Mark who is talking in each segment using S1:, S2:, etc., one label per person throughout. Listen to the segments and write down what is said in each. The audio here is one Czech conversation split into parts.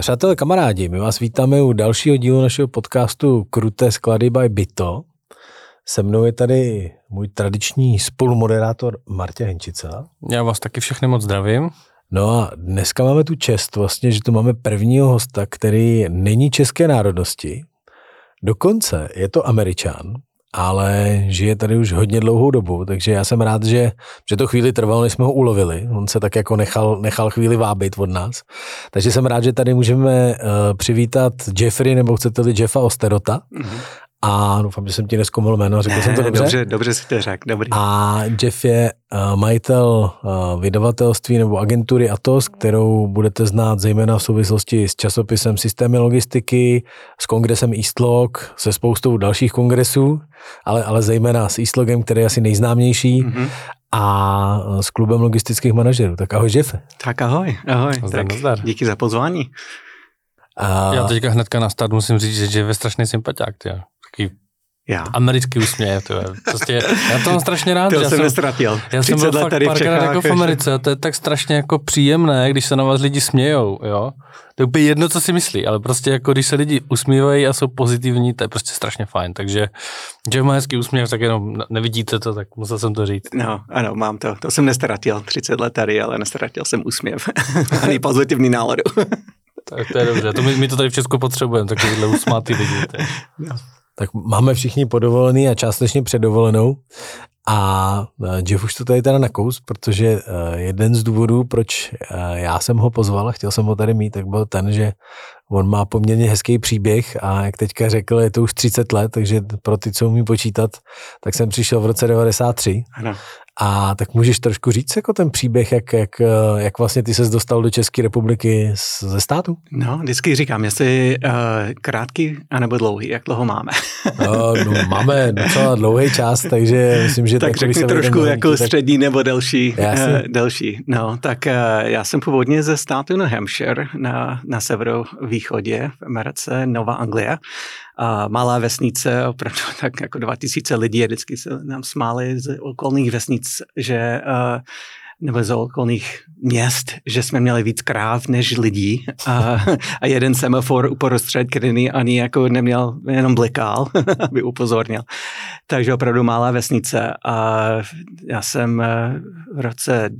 S1: Přátelé, kamarádi, my vás vítáme u dalšího dílu našeho podcastu Kruté sklady by Byto. Se mnou je tady můj tradiční spolumoderátor Martě Henčica.
S2: Já vás taky všechny moc zdravím.
S1: No a dneska máme tu čest vlastně, že tu máme prvního hosta, který není české národnosti. Dokonce je to američan, ale žije tady už hodně dlouhou dobu, takže já jsem rád, že, že to chvíli trvalo, než jsme ho ulovili. On se tak jako nechal, nechal chvíli vábit od nás. Takže jsem rád, že tady můžeme uh, přivítat Jeffrey, nebo chcete-li Jeffa Osterota. Mm-hmm. A doufám, že jsem ti neskomol jméno, řekl ne, jsem to dobře?
S3: Dobře, dobře si to řekl, dobrý.
S1: A Jeff je uh, majitel uh, vydavatelství nebo agentury Atos, kterou budete znát zejména v souvislosti s časopisem Systémy logistiky, s kongresem Eastlog, se spoustou dalších kongresů, ale, ale zejména s Eastlogem, který je asi nejznámější. Mm-hmm a s klubem logistických manažerů. Tak ahoj, Jeffe.
S3: Tak ahoj, ahoj. Zdar, tak zdar. díky za pozvání.
S2: A... Já teďka hnedka na start musím říct, že je strašný sympatiák. Tě takový já. americký úsměv, to je. Prostě, já to mám strašně rád.
S3: To
S2: já
S3: jsem nestratil.
S2: Já jsem byl fakt párkrát jako v Americe a to je tak strašně jako příjemné, když se na vás lidi smějou, jo. To je úplně jedno, co si myslí, ale prostě jako když se lidi usmívají a jsou pozitivní, to je prostě strašně fajn. Takže, že má hezký úsměv, tak jenom nevidíte to, tak musel jsem to říct.
S3: No, ano, mám to. To jsem nestratil 30 let tady, ale nestratil jsem úsměv. Ani pozitivní náladu.
S2: tak to je dobře. To my, my to tady v Česku potřebujeme, takovýhle usmátý lidi. No.
S1: Tak máme všichni podovolený a částečně předovolenou. A eh, Jeff už to tady teda nakous, protože eh, jeden z důvodů, proč eh, já jsem ho pozval a chtěl jsem ho tady mít, tak byl ten, že on má poměrně hezký příběh a jak teďka řekl, je to už 30 let, takže pro ty, co umí počítat, tak jsem přišel v roce 93. Ano. A tak můžeš trošku říct jako ten příběh, jak, jak, jak vlastně ty ses dostal do České republiky ze státu?
S3: No, vždycky říkám, jestli uh, krátký anebo dlouhý, jak dlouho máme.
S1: no, no, máme docela dlouhý čas, takže myslím, že...
S3: Tak, řekni trošku jako tak... střední nebo delší. Uh, delší. No, tak uh, já jsem původně ze státu New Hampshire na, na severovýchodě v Americe, Nová Anglie a malá vesnice, opravdu tak jako 2000 lidí, vždycky se nám smáli z okolních vesnic, že uh, nebo z okolních měst, že jsme měli víc kráv než lidí a, a jeden semafor uprostřed, který ani jako neměl, jenom blikál, aby upozornil. Takže opravdu malá vesnice a já jsem eh, v roce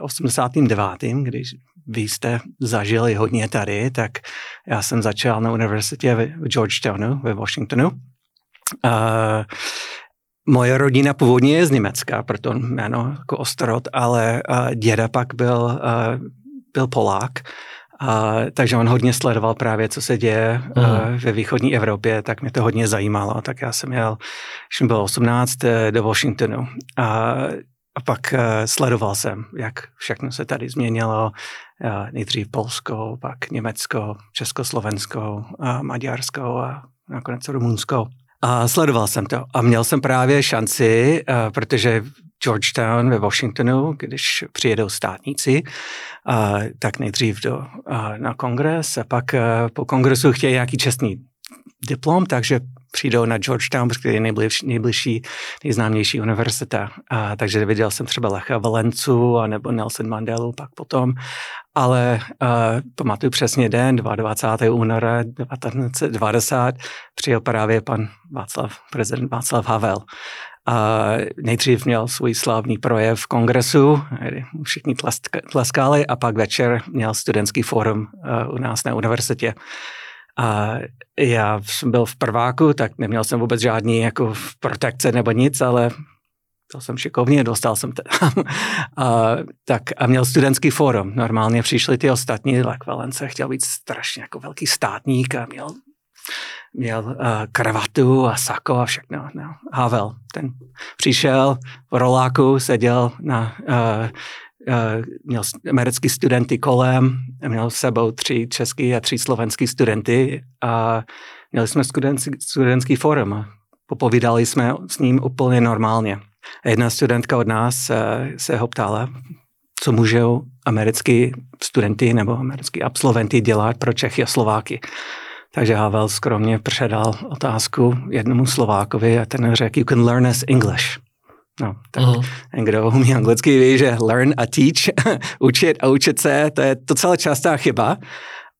S3: 89., když vy jste zažili hodně tady, tak já jsem začal na univerzitě v Georgetownu ve Washingtonu. Uh, moje rodina původně je z Německa, proto jméno jako Ostrod, ale uh, děda pak byl, uh, byl Polák. Uh, takže on hodně sledoval právě, co se děje uh, ve východní Evropě, tak mě to hodně zajímalo. Tak já jsem jel, když mi bylo 18, do Washingtonu. Uh, a pak uh, sledoval jsem, jak všechno se tady změnilo. Uh, nejdřív Polsko, pak Německo, Československo, uh, Maďarsko a nakonec Rumunsko. A sledoval jsem to a měl jsem právě šanci, uh, protože Georgetown ve Washingtonu, když přijedou státníci, uh, tak nejdřív do, uh, na kongres a pak uh, po kongresu chtějí nějaký čestný diplom, takže přijdou na Georgetown, protože je nejbližší, nejbližší nejznámější univerzita. A, takže viděl jsem třeba Lecha Valencu a nebo Nelson Mandelu pak potom. Ale uh, pamatuju přesně den, 22. února 1920, přijel právě pan Václav, prezident Václav Havel. A nejdřív měl svůj slavný projev v kongresu, všichni tleskali, a pak večer měl studentský fórum u nás na univerzitě. A já jsem byl v prváku, tak neměl jsem vůbec žádný jako protekce nebo nic, ale to jsem šikovně, dostal jsem to. a, tak, a měl studentský fórum. Normálně přišli ty ostatní, Lech Valence chtěl být strašně jako velký státník a měl, měl uh, kravatu a sako a všechno. No. Havel, ten přišel v roláku, seděl na měl americký studenty kolem, měl s sebou tři český a tři slovenský studenty a měli jsme studentský, studentský forum popovídali jsme s ním úplně normálně. Jedna studentka od nás uh, se ho ptala, co můžou americký studenty nebo americký absolventi dělat pro Čechy a Slováky. Takže Havel skromně předal otázku jednomu Slovákovi a ten řekl, you can learn us English. No, tak uh-huh. kdo umí anglicky ví, že learn a teach, učit a učit se, to je docela častá chyba.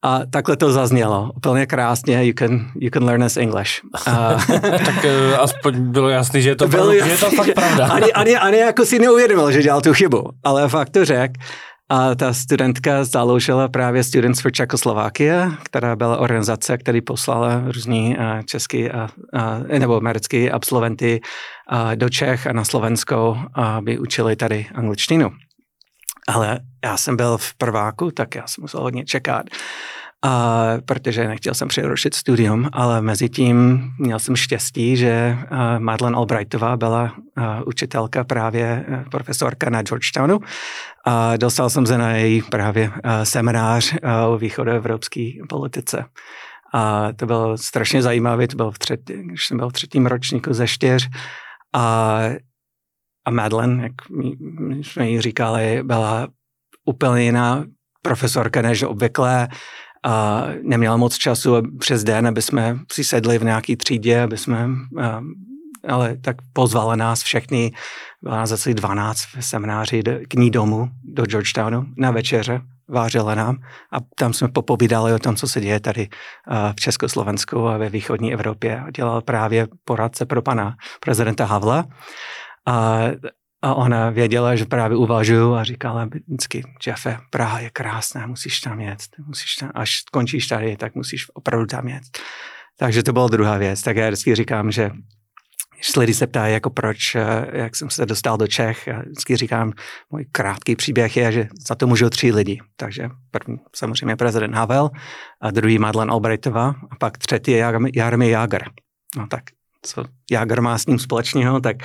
S3: A takhle to zaznělo. Úplně krásně. You can, you can learn us English. Uh,
S2: tak uh, aspoň bylo jasný, že je to, bylo pravda, jasný, že je to fakt pravda.
S3: Ani, ani, ani jako si neuvědomil, že dělal tu chybu, ale fakt to řekl. A ta studentka založila právě Students for Czechoslovakia, která byla organizace, která poslala různí uh, český a, uh, nebo americký absolventy uh, do Čech a na Slovensko, aby učili tady angličtinu. Ale já jsem byl v prváku, tak já jsem musel hodně čekat. A protože nechtěl jsem přerušit studium, ale mezi tím měl jsem štěstí, že uh, Madeleine Albrightová byla uh, učitelka právě uh, profesorka na Georgetownu. A dostal jsem se na její právě seminář o východoevropské politice. A to bylo strašně zajímavé, to bylo v třetí, když jsem byl v třetím ročníku ze čtyř. A, a Madeleine, jak jsme jí říkali, byla úplně jiná profesorka než obvykle a neměla moc času přes den, aby jsme si sedli v nějaký třídě, aby jsme, ale tak pozvala nás všechny, byla nás asi 12 v semináři k ní domů do Georgetownu na večeře, vářila nám a tam jsme popovídali o tom, co se děje tady v Československu a ve východní Evropě. Dělal právě poradce pro pana prezidenta Havla. A a ona věděla, že právě uvažuju a říkala vždycky, Jeffe, Praha je krásná, musíš tam jet, musíš tam, až skončíš tady, tak musíš opravdu tam jet. Takže to byla druhá věc. Tak já vždycky říkám, že když lidi se ptají, jako proč, eh, jak jsem se dostal do Čech, já vždycky říkám, můj krátký příběh je, že za to můžou tři lidi. Takže první samozřejmě prezident Havel, a druhý Madeleine Albrightová a pak třetí je Jaromír Jágr. No tak co Jágr má s ním společného, tak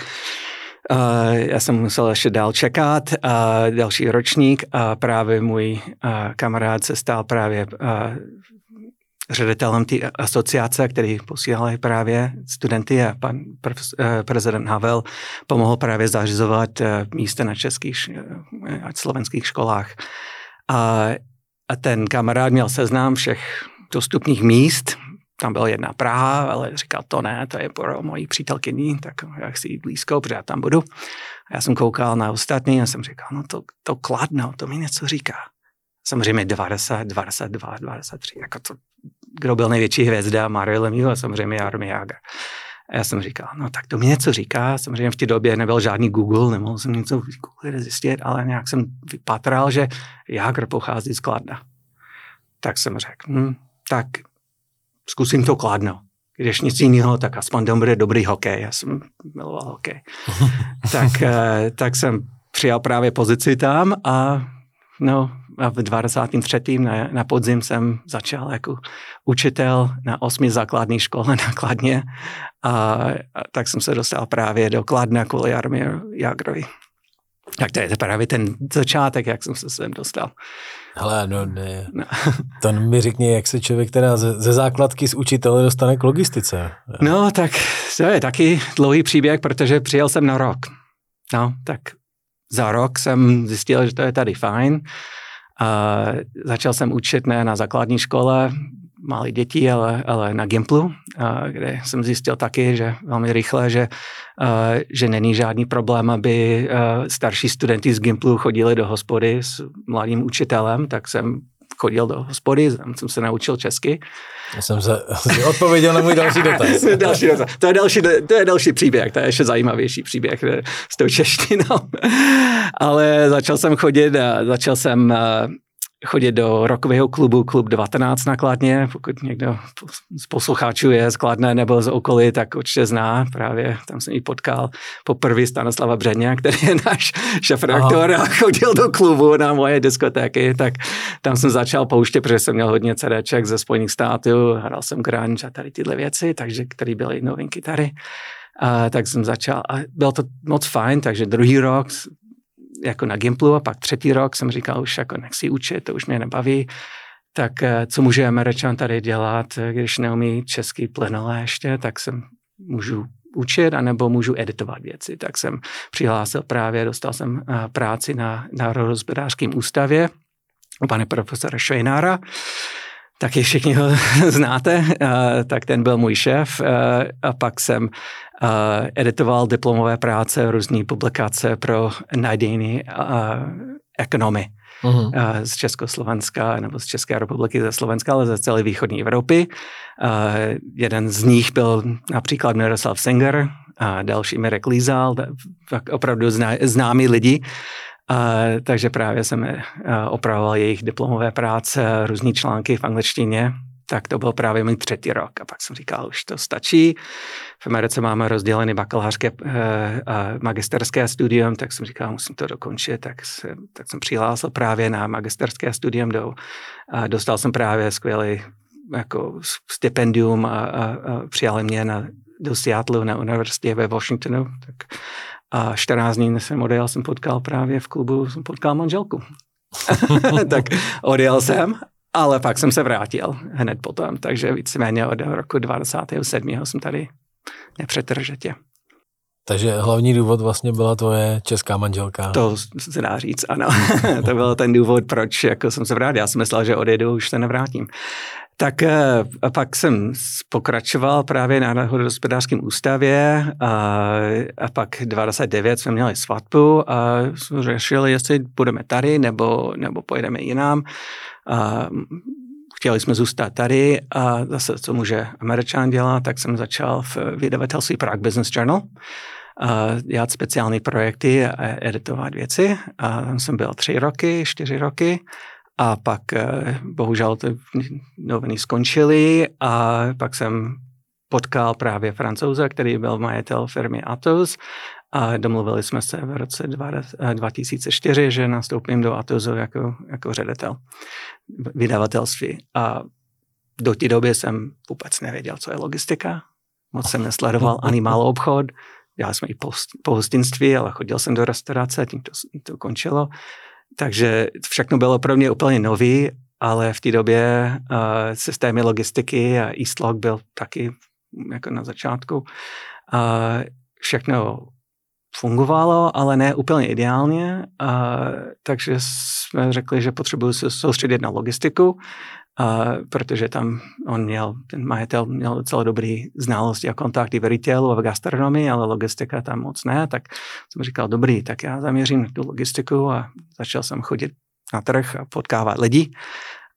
S3: Uh, já jsem musel ještě dál čekat, uh, další ročník a právě můj uh, kamarád se stal právě ředitelem té asociace, který posílali právě studenty a pan prezident Havel pomohl právě zařizovat místa na českých a slovenských školách. A, a ten kamarád měl seznam všech dostupných míst, tam byla jedna Praha, ale říkal, to ne, to je pro mojí přítelkyni, tak já chci jít blízko, protože já tam budu. A já jsem koukal na ostatní a jsem říkal, no to, to kladno, to mi něco říká. Samozřejmě 20, 22, 23, jako to, kdo byl největší hvězda, Mario Lemieux a samozřejmě Jaromír Jágr. A já jsem říkal, no tak to mi něco říká, samozřejmě v té době nebyl žádný Google, nemohl jsem něco Google zjistit, ale nějak jsem vypatral, že Jágr pochází z Kladna. Tak jsem řekl, hm, tak zkusím to kladno. Když nic jiného, tak aspoň tam bude dobrý hokej. Já jsem miloval hokej. tak, eh, tak jsem přijal právě pozici tam a no, a v 23. Na, na podzim jsem začal jako učitel na osmi základní škole na Kladně a, a tak jsem se dostal právě do Kladna kvůli Jaromíru Jagrovi. Tak to je právě ten začátek, jak jsem se sem dostal.
S1: Hele, no ne. No. to mi řekni, jak se člověk teda ze, ze základky z učitele dostane k logistice.
S3: No, tak to je taky dlouhý příběh, protože přijel jsem na rok. No, tak za rok jsem zjistil, že to je tady fajn. A začal jsem učit ne na základní škole, malé děti, ale, ale na Gimplu, kde jsem zjistil taky, že velmi rychle, že, že není žádný problém, aby starší studenti z Gimplu chodili do hospody s mladým učitelem, tak jsem chodil do hospody, tam jsem se naučil česky.
S1: Já jsem se odpověděl na můj další dotaz.
S3: další dotaz. To, je další, to je další příběh, to je ještě zajímavější příběh s tou češtinou. Ale začal jsem chodit a začal jsem chodit do rokového klubu Klub 19 na Kladně. Pokud někdo z posluchačů je z Kladné nebo z okolí, tak určitě zná. Právě tam jsem ji potkal poprvé Stanislava Bředňa, který je náš šefredaktor a chodil do klubu na moje diskotéky, tak tam jsem začal pouštět, protože jsem měl hodně CDček ze Spojených států, hrál jsem grunge a tady tyhle věci, takže které byly novinky tady. A tak jsem začal a bylo to moc fajn, takže druhý rok jako na Gimplu a pak třetí rok jsem říkal, už jako nechci učit, to už mě nebaví. Tak eh, co může Američan tady dělat, když neumí český plynule ještě, tak jsem můžu učit, anebo můžu editovat věci. Tak jsem přihlásil právě, dostal jsem eh, práci na Národohospodářském ústavě u pane profesora Švejnára, taky všichni ho znáte, tak ten byl můj šéf a pak jsem editoval diplomové práce, různé publikace pro nadějné ekonomy. uh-huh. z Československa nebo z České republiky, ze Slovenska, ale ze celé východní Evropy. Uh, jeden z nich byl například Miroslav Singer, a další Mirek Lízal, opravdu zná, známí lidi. Uh, takže právě jsem uh, opravoval jejich diplomové práce, různé články v angličtině, tak to byl právě můj třetí rok. A pak jsem říkal, už to stačí. V Americe máme rozdělené bakalářské eh, a magisterské studium, tak jsem říkal, musím to dokončit. Tak, se, tak jsem přihlásil právě na magisterské studium. Do, a dostal jsem právě skvělý jako stipendium a, a, a přijali mě na, do Seattle na univerzitě ve Washingtonu. Tak a 14 dní jsem odjel, jsem potkal právě v klubu, jsem potkal manželku. tak odjel jsem ale pak jsem se vrátil hned potom, takže víceméně od roku 27. jsem tady nepřetržitě.
S1: Takže hlavní důvod vlastně byla tvoje česká manželka.
S3: To se dá říct, ano. to byl ten důvod, proč jako jsem se vrátil. Já jsem myslel, že odjedu, už se nevrátím. Tak eh, a pak jsem pokračoval právě na hospodářském ústavě a, a pak 29 jsme měli svatbu a jsme řešili, jestli budeme tady nebo, nebo pojedeme jinam. A chtěli jsme zůstat tady a zase, co může Američan dělat, tak jsem začal v vydavatelství Prague Business Journal a dělat speciální projekty a editovat věci. A tam jsem byl tři roky, čtyři roky a pak eh, bohužel ty noviny skončily a pak jsem potkal právě francouze, který byl majitel firmy Atos a domluvili jsme se v roce 2004, eh, že nastoupím do Atosu jako, jako ředitel vydavatelství. A do té doby jsem vůbec nevěděl, co je logistika. Moc jsem nesledoval ani málo obchod. Dělali jsme i pohostinství, ale chodil jsem do restaurace, tím to, to končilo. Takže všechno bylo pro mě úplně nový, ale v té době uh, systémy logistiky a Eastlog byl taky jako na začátku. Uh, všechno fungovalo, ale ne úplně ideálně, a, takže jsme řekli, že potřebuji se soustředit na logistiku, a, protože tam on měl, ten majitel měl docela dobrý znalosti a kontakty v retailu a v gastronomii, ale logistika tam moc ne, tak jsem říkal, dobrý, tak já zaměřím tu logistiku a začal jsem chodit na trh a potkávat lidi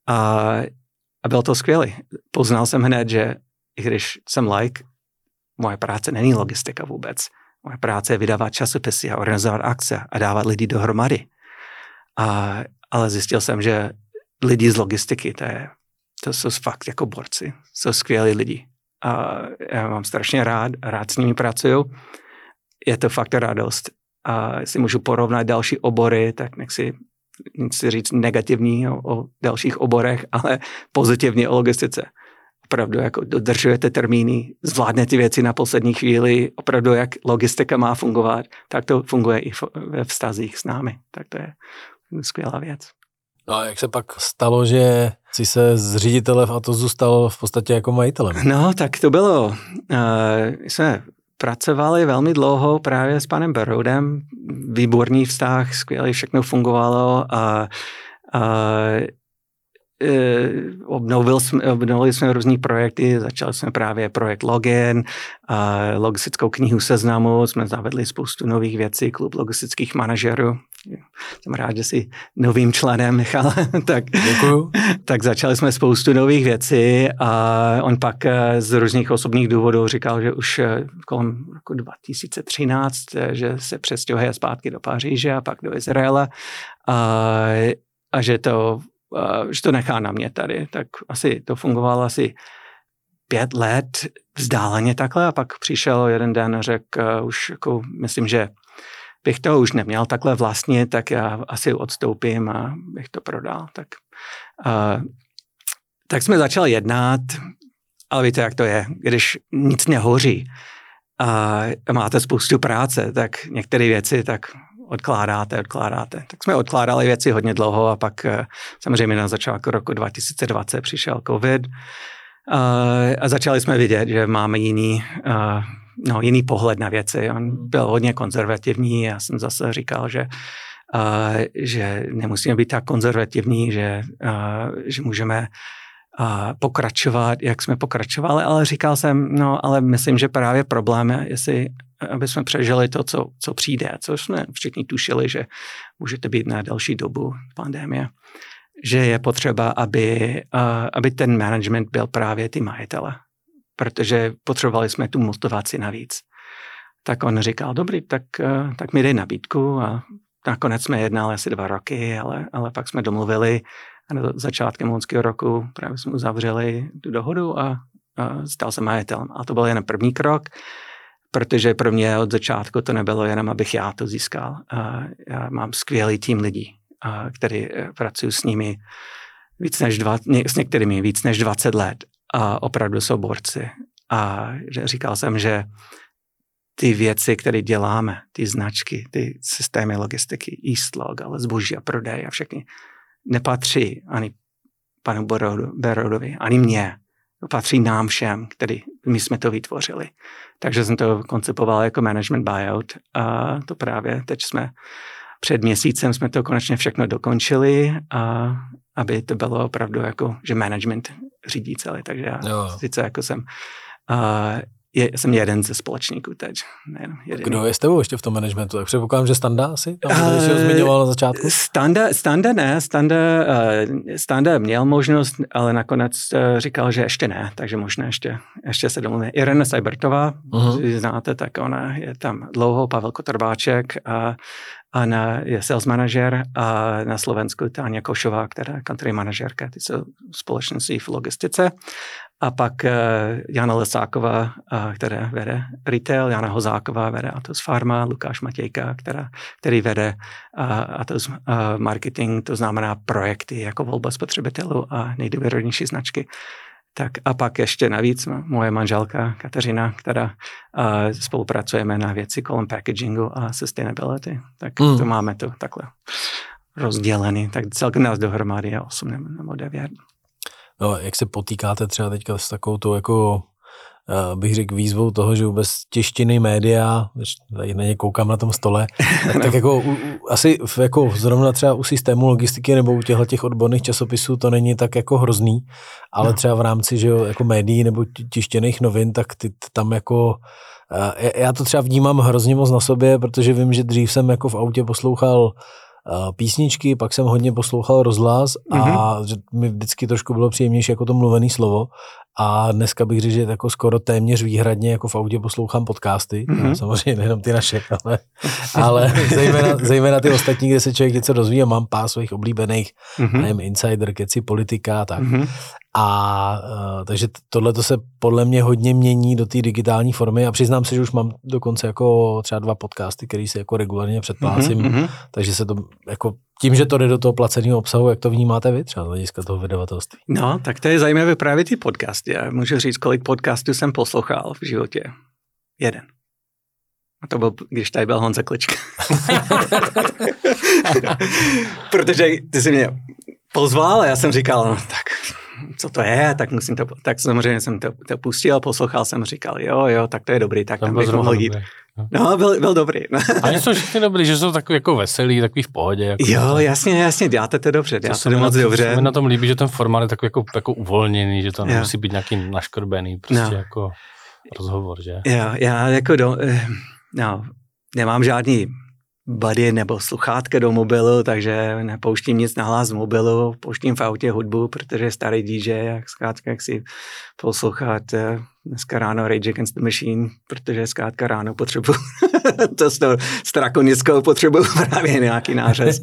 S3: a, a bylo to skvělé. Poznal jsem hned, že i když jsem like, moje práce není logistika vůbec Moje práce je vydávat časopisy a organizovat akce a dávat lidi dohromady. A, ale zjistil jsem, že lidi z logistiky, to, je, to jsou fakt jako borci, jsou skvělí lidi. A já mám strašně rád, rád s nimi pracuju. Je to fakt radost. A si můžu porovnat další obory, tak nechci si říct negativní o, o dalších oborech, ale pozitivně o logistice opravdu jako dodržujete termíny, zvládnete věci na poslední chvíli, opravdu jak logistika má fungovat, tak to funguje i ve vztazích s námi. Tak to je skvělá věc.
S1: No a jak se pak stalo, že jsi se z ředitele v Atozu stal v podstatě jako majitelem?
S3: No, tak to bylo. Uh, jsme pracovali velmi dlouho právě s panem Beroudem, výborný vztah, skvěle všechno fungovalo a, a obnovil jsme, obnovili jsme různý projekty, začali jsme právě projekt Login, a logistickou knihu seznamu, jsme zavedli spoustu nových věcí, klub logistických manažerů. Jsem rád, že jsi novým členem, Michal. tak,
S1: Děkuju.
S3: tak začali jsme spoustu nových věcí a on pak eh, z různých osobních důvodů říkal, že už eh, kolem roku 2013, že se přestěhuje zpátky do Paříže a pak do Izraele a, a že to že to nechá na mě tady. Tak asi to fungovalo asi pět let vzdáleně takhle a pak přišel jeden den a řekl, uh, už jako myslím, že bych to už neměl takhle vlastně, tak já asi odstoupím a bych to prodal. Tak, uh, tak jsme začali jednat, ale víte, jak to je, když nic nehoří a máte spoustu práce, tak některé věci tak odkládáte, odkládáte. Tak jsme odkládali věci hodně dlouho a pak eh, samozřejmě na začátku roku 2020 přišel covid eh, a začali jsme vidět, že máme jiný, eh, no, jiný pohled na věci. On byl hodně konzervativní, já jsem zase říkal, že že nemusíme být tak konzervativní, že, že můžeme pokračovat, jak jsme pokračovali, ale říkal jsem, no ale myslím, že právě problém je, jestli aby jsme přežili to, co, co přijde, co jsme všichni tušili, že můžete být na další dobu pandemie, že je potřeba, aby, aby ten management byl právě ty majitele, protože potřebovali jsme tu motivaci navíc. Tak on říkal, dobrý, tak, tak mi dej nabídku a nakonec jsme jednali asi dva roky, ale, ale pak jsme domluvili a na začátkem loňského roku právě jsme uzavřeli tu dohodu a, a stal se majitelem. A to byl jen první krok, protože pro mě od začátku to nebylo jenom, abych já to získal. Já mám skvělý tým lidí, který eh, pracuji s nimi víc než dva, s některými víc než 20 let a opravdu jsou borci. A říkal jsem, že ty věci, které děláme, ty značky, ty systémy logistiky, Eastlog, ale zboží a prodej a všechny, nepatří ani panu Berodovi, ani mně. Patří nám všem, který my jsme to vytvořili. Takže jsem to koncipoval jako management buyout a to právě teď jsme před měsícem jsme to konečně všechno dokončili a aby to bylo opravdu jako, že management řídí celý. Takže já jo. sice jako jsem uh, je, jsem jeden ze společníků teď.
S1: Nejenom jeden. Kdo je s tebou ještě v tom managementu? Tak předpokládám, že Standa asi? Tam, uh, zmiňoval na začátku?
S3: Standa, Standa ne. Standa, uh, Standa měl možnost, ale nakonec uh, říkal, že ještě ne, takže možná ještě, ještě se domluví. Irena Sajbertová, uh-huh. znáte, tak ona je tam dlouho, Pavel Kotrbáček a Anna je sales manager a na Slovensku Táně Košová, která je country manažerka, ty jsou společnosti v logistice. A pak uh, Jana Lesáková, uh, která vede retail, Jana Hozáková vede Atos Pharma, Lukáš Matějka, která, který vede uh, Atos uh, marketing, to znamená projekty jako volba spotřebitelů a nejdůvěrnější značky. Tak a pak ještě navíc moje manželka Kateřina, která uh, spolupracujeme na věci kolem packagingu a sustainability. Tak mm. to máme to takhle rozdělený. Tak celkem nás dohromady je 8 nebo 9.
S1: No, jak se potýkáte třeba teďka s takovou tou jako Eh, bych řekl výzvou toho, že vůbec těštiny média, když tady na ně koukám na tom stole, tak, tak jako u, asi v, jako zrovna třeba u systému logistiky nebo u těchto těch odborných časopisů to není tak jako hrozný, ale no. třeba v rámci že jo, jako médií nebo tištěných novin, tak ty tam jako eh, já to třeba vnímám hrozně moc na sobě, protože vím, že dřív jsem jako v autě poslouchal písničky, pak jsem hodně poslouchal rozhlas a mm-hmm. že mi vždycky trošku bylo příjemnější jako to mluvený slovo a dneska bych řekl, že jako skoro téměř výhradně jako v autě poslouchám podcasty, mm-hmm. samozřejmě nejenom ty naše, ale, ale zejména, zejména ty ostatní, kde se člověk něco dozví a mám pár svých oblíbených, mm-hmm. nevím, Insider, Keci, Politika a tak. Mm-hmm. A uh, takže tohle to se podle mě hodně mění do té digitální formy a přiznám se, že už mám dokonce jako třeba dva podcasty, který si jako regulárně předplácím, mm-hmm. takže se to jako tím, že to jde do toho placeného obsahu, jak to vnímáte vy třeba z hlediska toho vydavatelství?
S3: No, tak to je zajímavé právě ty podcasty. Já můžu říct, kolik podcastů jsem poslouchal v životě. Jeden. A to byl, když tady byl Honza Klička. Protože ty jsi mě pozval a já jsem říkal, no tak co to je, tak musím to, tak samozřejmě jsem to, to pustil, poslouchal jsem, říkal, jo, jo, tak to je dobrý, tak tam, tam bych mohl jít. No, byl, byl dobrý.
S2: A jsou všichni dobrý, že jsou takový jako veselý, takový v pohodě. Jako
S3: jo, jasně, jasně, děláte to dobře, děláte to moc na, dobře.
S2: Mi na tom líbí, že ten formát je takový jako, jako uvolněný, že to nemusí být nějaký naškrbený, prostě no. jako rozhovor, že?
S3: Jo, já jako do, eh, no, nemám žádný buddy nebo sluchátka do mobilu, takže nepouštím nic na hlas z mobilu, pouštím v autě hudbu, protože starý DJ, jak zkrátka, jak si poslouchat eh, dneska ráno Rage Against the Machine, protože zkrátka ráno potřebuji to z toho strakonickou potřebuji právě nějaký nářez.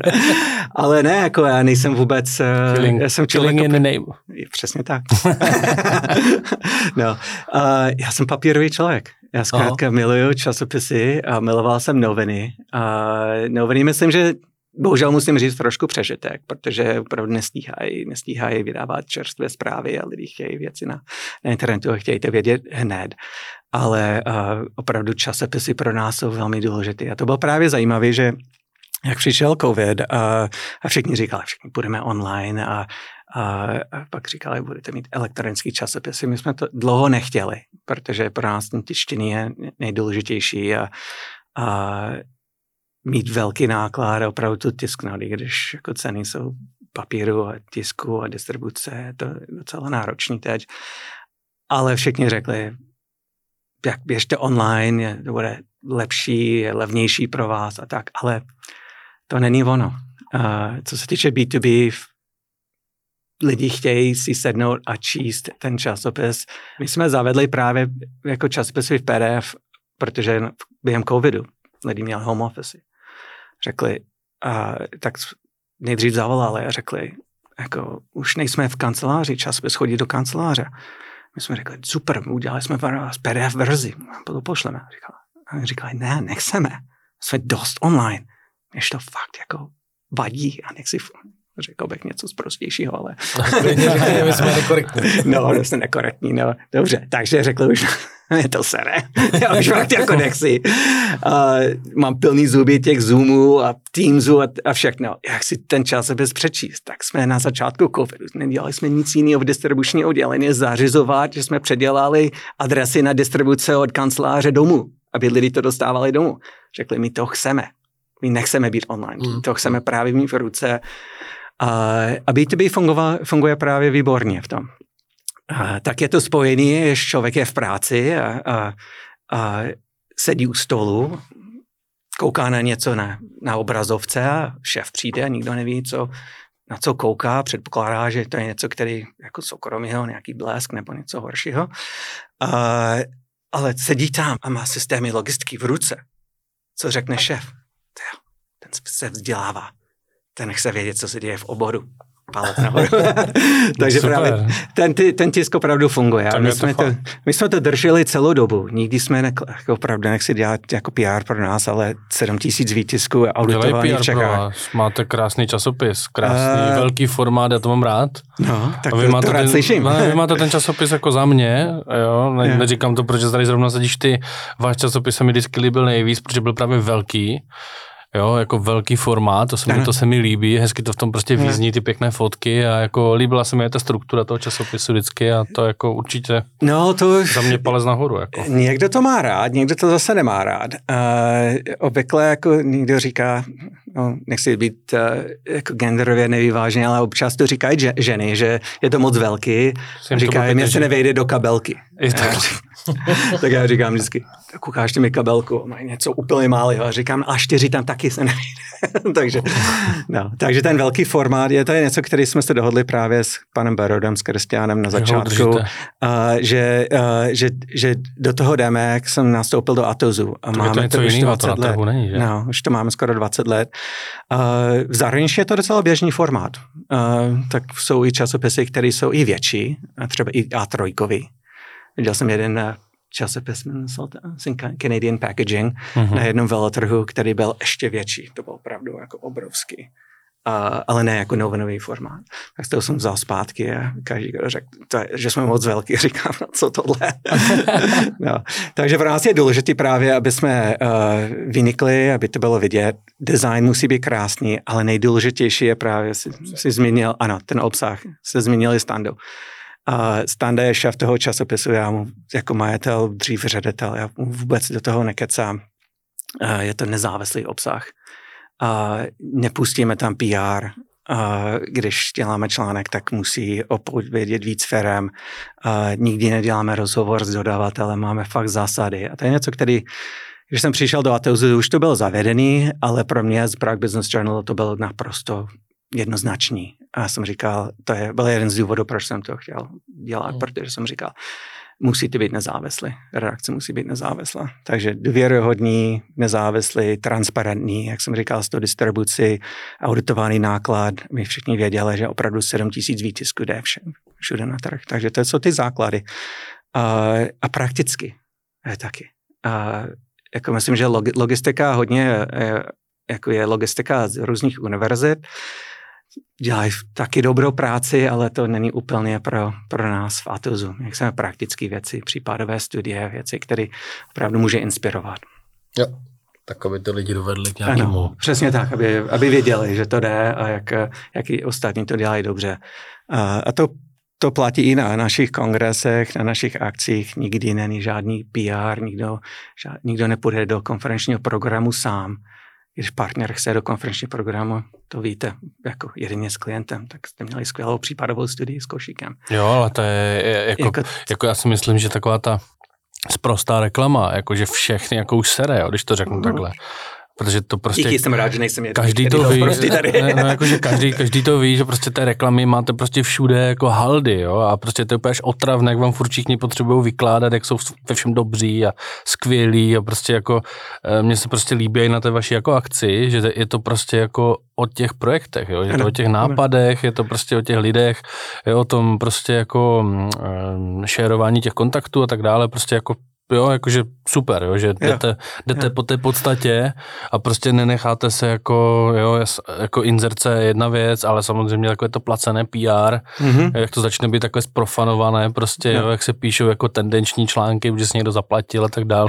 S3: Ale ne, jako já nejsem vůbec...
S2: Eh, killing, já jsem člověk, in the name.
S3: Přesně tak. no, uh, já jsem papírový člověk. Já zkrátka Aha. miluju časopisy a miloval jsem noviny. A noviny myslím, že bohužel musím říct trošku přežitek, protože opravdu nestíhají, nestíhají vydávat čerstvé zprávy a lidi chtějí věci na, na internetu a chtějí to vědět hned. Ale uh, opravdu časopisy pro nás jsou velmi důležité. A to bylo právě zajímavé, že jak přišel covid a, a všichni říkali, všichni budeme online a, a, pak říkali, budete mít elektronický časopisy. My jsme to dlouho nechtěli, protože pro nás ten tištěný je nejdůležitější a, a mít velký náklad a opravdu to tisknout, i když jako ceny jsou papíru a tisku a distribuce, je to docela náročný teď. Ale všichni řekli, jak běžte online, to bude lepší, levnější pro vás a tak, ale to není ono. Uh, co se týče B2B, lidi chtějí si sednout a číst ten časopis. My jsme zavedli právě jako časopisy v PDF, protože během covidu lidi měli home office. Řekli, a tak nejdřív zavolali a řekli, jako už nejsme v kanceláři, časopis chodí do kanceláře. My jsme řekli, super, udělali jsme vás PDF verzi, to pošleme. Říkali, a říkali, ne, nechceme, jsme dost online. Než to fakt jako vadí a nechci řekl bych něco zprostějšího, ale...
S1: my jsme nekorektní.
S3: No, jsme nekorektní, no. Dobře, takže řekl už, je to sere. Já už fakt jako nechci. Uh, mám plný zuby těch Zoomů a Teamsů a, a všechno. Jak si ten časopis přečíst? Tak jsme na začátku covidu, nedělali jsme nic jiného v distribuční oddělení, zařizovat, že jsme předělali adresy na distribuce od kanceláře domů, aby lidi to dostávali domů. Řekli, my to chceme. My nechceme být online. Mm. To chceme právě mít v ruce. A, a B2B funguje, funguje právě výborně v tom. A, tak je to spojený, že člověk je v práci a, a, a sedí u stolu, kouká na něco na, na obrazovce a šéf přijde a nikdo neví, co, na co kouká, předpokládá, že to je něco, který jako soukromého, nějaký blesk nebo něco horšího. A, ale sedí tam a má systémy logistiky v ruce. Co řekne šéf? Ten se vzdělává ten chce vědět, co se děje v oboru. Palec nahoru. Takže Super. právě ten, ten tisk opravdu funguje. A my, jsme to, my jsme to drželi celou dobu. Nikdy jsme ne, jako opravdu nechci dělat jako PR pro nás, ale 7 tisíc výtisků auditovaných v Čechách.
S2: Máte krásný časopis, krásný, uh, velký formát, já to mám rád.
S3: No, tak a vy to, máte to rád ten, slyším.
S2: Ne, vy máte ten časopis jako za mě, jo, ne, yeah. neříkám to, protože tady zrovna sedíš ty, váš časopis se mi vždycky líbil nejvíc, protože byl právě velký jo, jako velký formát, to se, mi, to se mi líbí, hezky to v tom prostě význí ty pěkné fotky a jako líbila se mi ta struktura toho časopisu vždycky a to jako určitě
S3: no, to,
S2: za mě palec nahoru. Jako.
S3: Někdo to má rád, někdo to zase nemá rád. Uh, obvykle jako někdo říká, no, nechci být uh, jako genderově nevyvážený, ale občas to říkají ženy, že je to moc velký. Říkají, mě se nevejde do kabelky.
S2: Je tak.
S3: tak já říkám vždycky, tak ukážte mi kabelku, mají něco úplně málo. A říkám, a čtyři tam taky se nevejde. takže, no, takže ten velký formát, je to je něco, který jsme se dohodli právě s panem Barodem, s Kristiánem na začátku, uh, že, uh, že, že do toho jdeme, jak jsem nastoupil do Atozu.
S2: A to máme to, to už 20 to let. Není, že?
S3: No, už to máme skoro 20 let. Uh, v zahraničí je to docela běžný formát. Uh, tak jsou i časopisy, které jsou i větší, třeba i A3. Viděl jsem jeden časopis, jmenoval se Canadian Packaging, uh-huh. na jednom veletrhu, který byl ještě větší. To byl opravdu jako obrovský. Uh, ale ne jako novinový formát. Tak toho jsem vzal zpátky a každý řekl, to je, že jsme moc velký. Říkám, no co tohle. no. Takže pro nás je důležité právě, aby jsme uh, vynikli, aby to bylo vidět. Design musí být krásný, ale nejdůležitější je právě, si, si zmínil, ano, ten obsah, se zmínili standou. A Standa je šéf toho časopisu, já mu jako majitel, dřív ředitel, já mu vůbec do toho nekecám. A je to nezávislý obsah. A nepustíme tam PR, a když děláme článek, tak musí odpovědět víc firem. A nikdy neděláme rozhovor s dodavatelem, máme fakt zásady. A to je něco, který, když jsem přišel do Ateuzu, už to bylo zavedený, ale pro mě z Prague Business Journal to bylo naprosto jednoznačný. A já jsem říkal, to je, byl jeden z důvodů, proč jsem to chtěl dělat, mm. protože jsem říkal, musíte být nezávislí, redakce musí být nezávislá. Takže důvěryhodní, nezávislý, transparentní, jak jsem říkal, s to distribuci, auditovaný náklad, my všichni věděli, že opravdu 7 tisíc výtisků jde všude na trh. Takže to jsou ty základy. A, a prakticky je taky. A, jako myslím, že logistika hodně je, jako je logistika z různých univerzit, dělají taky dobrou práci, ale to není úplně pro, pro nás v Atozu. Jak jsme praktické věci, případové studie, věci, které opravdu může inspirovat.
S1: Jo, tak aby to lidi dovedli k nějakému... Ano,
S3: přesně tak, aby, aby věděli, že to jde a jak, jak i ostatní to dělají dobře. A, a to to platí i na našich kongresech, na našich akcích. Nikdy není žádný PR, nikdo, žád, nikdo nepůjde do konferenčního programu sám když partner chce do konferenčního programu, to víte, jako jedině s klientem, tak jste měli skvělou případovou studii s košíkem.
S2: Jo, ale to je, jako, jako, jako já si myslím, že taková ta sprostá reklama, jakože všechny jako už sere, jo, když to řeknu takhle. Protože to prostě...
S3: Díky, jsem rád, že nejsem.
S2: Každý to ví, prostě tady. Ne, no, jakože každý, každý to ví, že prostě té reklamy máte prostě všude jako haldy, jo, a prostě to je úplně až otravné, jak vám furt všichni potřebují vykládat, jak jsou ve všem dobří a skvělí a prostě jako eh, mně se prostě líbí i na té vaší jako akci, že je to prostě jako o těch projektech, jo, je to o těch nápadech, je to prostě o těch lidech, je o tom prostě jako um, šerování těch kontaktů a tak dále, prostě jako jo, jakože super, jo, že jdete, jdete jo. po té podstatě a prostě nenecháte se jako, jo, jako inzerce jedna věc, ale samozřejmě takové to placené PR, mm-hmm. jak to začne být takové sprofanované, prostě, jo. jo, jak se píšou jako tendenční články, že si někdo zaplatil a tak dál.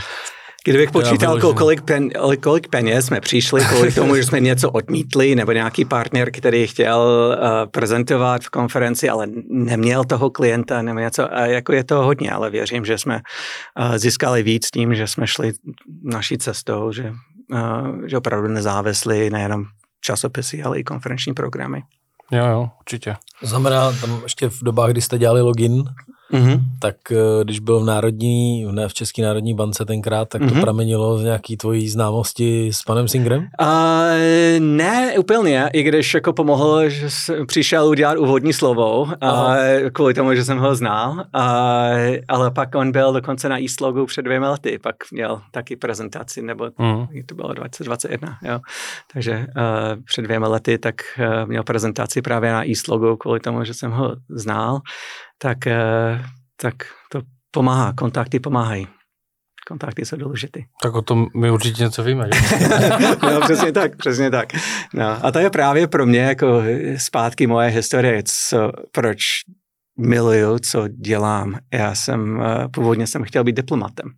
S3: Kdybych počítal, kolik, pen, kolik peněz jsme přišli, kolik tomu, že jsme něco odmítli, nebo nějaký partner, který chtěl uh, prezentovat v konferenci, ale neměl toho klienta, nebo něco, a jako je to hodně, ale věřím, že jsme uh, získali víc tím, že jsme šli naší cestou, že, uh, že opravdu nezávislí nejenom časopisy, ale i konferenční programy.
S2: Jo, jo, určitě.
S1: Znamená, tam ještě v dobách, kdy jste dělali login, Mm-hmm. Tak eh, když byl v Národní, ne v České národní bance tenkrát, tak to mm-hmm. pramenilo z nějaký tvojí známosti s panem Singrem? Uh,
S3: ne, úplně, i když jako pomohl, že jsem přišel udělat úvodní slovo, a kvůli tomu, že jsem ho znal, a, ale pak on byl dokonce na Eastlogu před dvěma lety, pak měl taky prezentaci, nebo mm-hmm. to bylo 2021, jo. Takže uh, před dvěma lety tak uh, měl prezentaci právě na Eastlogu kvůli tomu, že jsem ho znal tak, eh, tak to pomáhá, kontakty pomáhají. Kontakty jsou důležité.
S2: Tak o tom my určitě něco víme, že?
S3: no, přesně tak, přesně tak. No, a to je právě pro mě jako zpátky moje historie, co, proč miluju, co dělám. Já jsem, eh, původně jsem chtěl být diplomatem.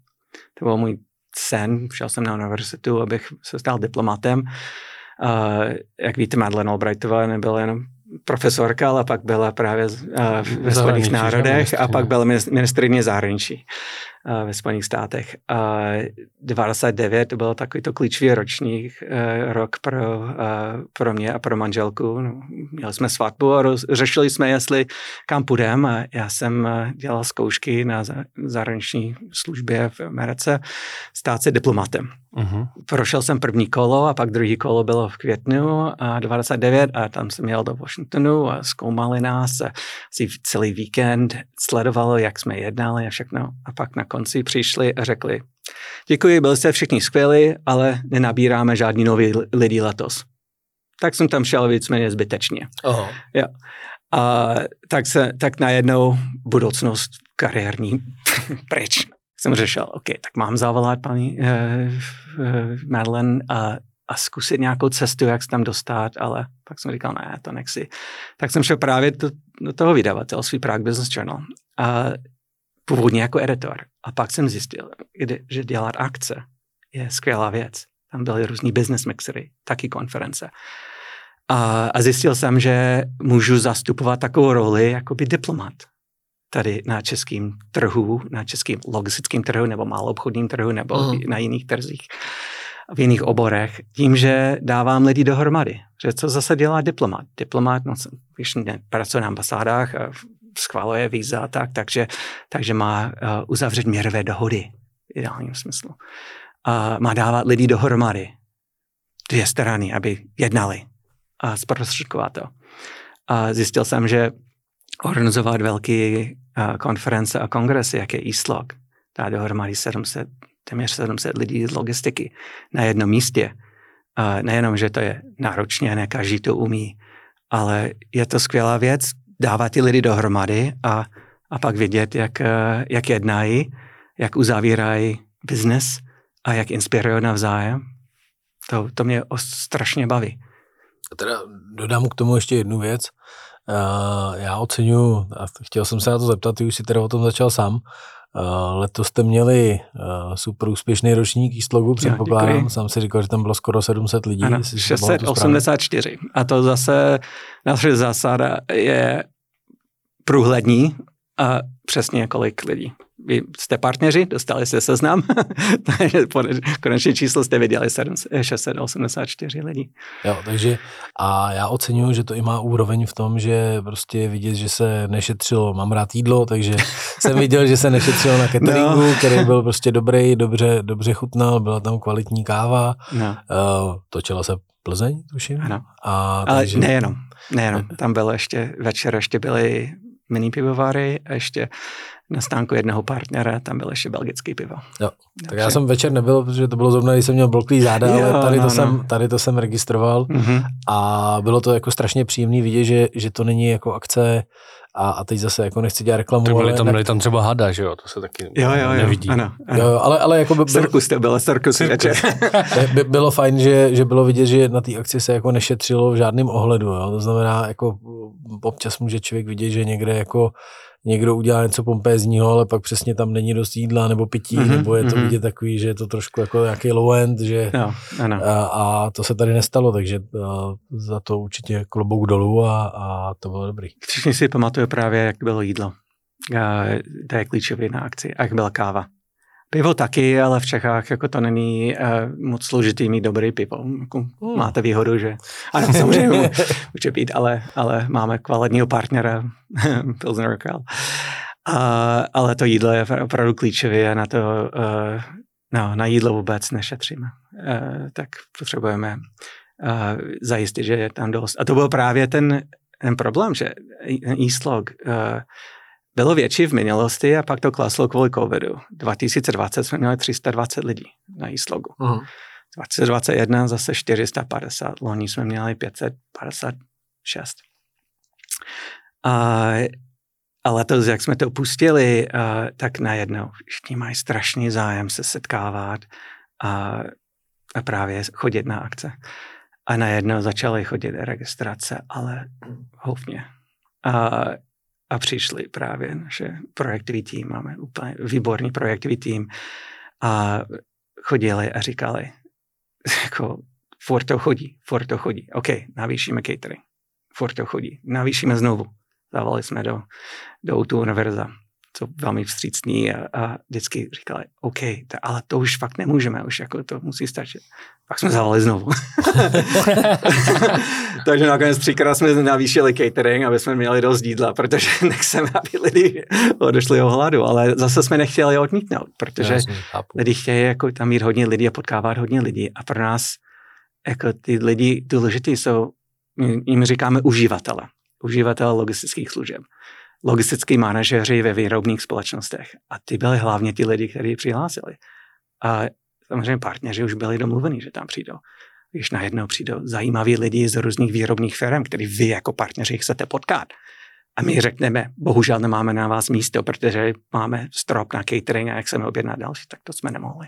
S3: To byl můj sen, šel jsem na univerzitu, abych se stal diplomatem. Uh, jak víte, Madeleine Albrightová nebyla jenom profesorka, ale pak byla právě uh, ve Spojených národech a pak byla ministrině zahraničí ve Spojených státech. A 99 to byl takový to klíčový ročník, uh, rok pro, uh, pro mě a pro manželku. No, měli jsme svatbu a roz, řešili jsme, jestli kam půjdeme. Já jsem dělal zkoušky na zahraniční službě v Americe, stát se diplomatem. Uh-huh. Prošel jsem první kolo a pak druhý kolo bylo v květnu a 29 a tam jsem jel do Washingtonu a zkoumali nás a asi celý víkend sledovalo, jak jsme jednali a všechno. A pak na konci přišli a řekli, děkuji, byli jste všichni skvělí, ale nenabíráme žádný nový lidi letos. Tak jsem tam šel víceméně zbytečně. Uh-huh. Jo. A tak, se, tak najednou budoucnost kariérní pryč jsem řešil, OK, tak mám zavolat paní uh, uh, Madeleine a, a zkusit nějakou cestu, jak se tam dostat, ale pak jsem říkal, ne, to nechci. Tak jsem šel právě do, do toho vydavatelství Prague Business Journal a původně jako editor. A pak jsem zjistil, že dělat akce je skvělá věc. Tam byly různý business mixery, taky konference. A, a zjistil jsem, že můžu zastupovat takovou roli jako by diplomat tady na českém trhu, na českém logistickém trhu nebo obchodním trhu nebo mm. na jiných trzích, v jiných oborech, tím, že dávám lidi dohromady. Že co zase dělá diplomat? Diplomat, no, když pracuje na ambasádách, a schvaluje víza a tak, takže, takže má uh, uzavřít měrové dohody v ideálním smyslu. A má dávat lidi dohromady, dvě strany, aby jednali a zprostředkovat to. A zjistil jsem, že organizovat velké uh, konference a kongresy, jak je Eastlog. Dá dohromady 700, téměř 700 lidí z logistiky na jednom místě. Uh, nejenom, že to je náročně, ne každý to umí, ale je to skvělá věc dávat ty lidi dohromady a, a pak vidět, jak, uh, jak jednají, jak uzavírají biznes a jak inspirují navzájem. To, to mě strašně baví.
S1: A teda dodám k tomu ještě jednu věc. Uh, já oceňuji, a chtěl jsem se na to zeptat, ty už si teda o tom začal sám, letos jste měli uh, super úspěšný ročník Eastlogu, předpokládám. Sám si říkal, že tam bylo skoro 700 lidí.
S3: Ano, 684. A to zase naše zásada je průhlední a přesně kolik lidí. Vy jste partneři, dostali jste seznam, konečně číslo jste viděli 684 lidí.
S1: Jo, takže a já oceňuji, že to i má úroveň v tom, že prostě vidět, že se nešetřilo, mám rád jídlo, takže jsem viděl, že se nešetřilo na cateringu, no. který byl prostě dobrý, dobře, dobře chutnal, byla tam kvalitní káva, no. uh, točila se Plzeň, tuším.
S3: Ano. A, Ale takže... nejenom, nejenom. Tam bylo ještě, večer ještě byly mini pivovary a ještě na stánku jednoho partnera, tam byl ještě belgický pivo.
S1: Jo. Tak já jsem večer nebyl, protože to bylo zrovna, když jsem měl bloklý záda, jo, ale tady, no, to no. Jsem, tady to jsem registroval mm-hmm. a bylo to jako strašně příjemný vidět, že, že to není jako akce a, a teď zase jako nechci dělat reklamu.
S2: To byly tam, byly tam třeba hada, že jo, to se taky jo, jo, jo, nevidí. Ano,
S3: ano.
S1: Jo, ale, ale jako by,
S3: byl, cirkus to bylo, cirkus, cirkus.
S1: by, bylo fajn, že, že bylo vidět, že na té akci se jako nešetřilo v žádném ohledu, jo. to znamená, jako občas může člověk vidět, že někde jako někdo udělá něco pompézního, ale pak přesně tam není dost jídla nebo pití, mm-hmm, nebo je to mm-hmm. vidět takový, že je to trošku jako nějaký low end, že
S3: no, ano.
S1: A, a to se tady nestalo, takže a, za to určitě klobouk dolů a, a to bylo dobrý.
S3: Všichni si pamatuju právě, jak bylo jídlo. A, to je klíčové na akci, a jak byla káva. Pivo taky, ale v Čechách jako to není uh, moc složitý mít dobrý pivo. Jako, hmm. Máte výhodu, že ano, samozřejmě může být, ale, ale máme kvalitního partnera Pilsner. Uh, ale to jídlo je opravdu klíčové a na to uh, no, na jídlo vůbec nešetříme. Uh, tak potřebujeme uh, zajistit, že je tam dost. A to byl právě ten, ten problém, že Eastlog uh, bylo větší v minulosti a pak to kleslo kvůli covidu. 2020 jsme měli 320 lidí na Eastlogu. Uh-huh. 2021 zase 450, loni jsme měli 556. A, a letos, jak jsme to pustili, a, tak najednou všichni mají strašný zájem se setkávat a, a právě chodit na akce. A najednou začaly chodit registrace, ale houfně. A a přišli právě naše projektový tým, máme úplně výborný projektový tým. A chodili a říkali, jako furt to chodí, furt to chodí, OK, navýšíme catering, furt to chodí, navýšíme znovu. Zavolali jsme do, do Outu Univerza co velmi vstřícní a, a vždycky říkali, OK, to, ale to už fakt nemůžeme, už jako to musí stačit. Pak jsme zavolali znovu. Takže nakonec třikrát jsme navýšili catering, aby jsme měli dost jídla, protože nechceme, aby lidi odešli o hladu, ale zase jsme nechtěli odmítnout, protože Jasně, lidi chtějí jako tam mít hodně lidí a potkávat hodně lidí a pro nás jako ty lidi důležitý jsou, jim říkáme uživatele, uživatele logistických služeb logistický manažeři ve výrobních společnostech. A ty byli hlavně ti lidi, kteří přihlásili. A samozřejmě partneři už byli domluveni, že tam přijdou. Když najednou přijdou zajímaví lidi z různých výrobních firm, který vy jako partneři chcete potkat. A my řekneme, bohužel nemáme na vás místo, protože máme strop na catering a jak chceme objednat další, tak to jsme nemohli.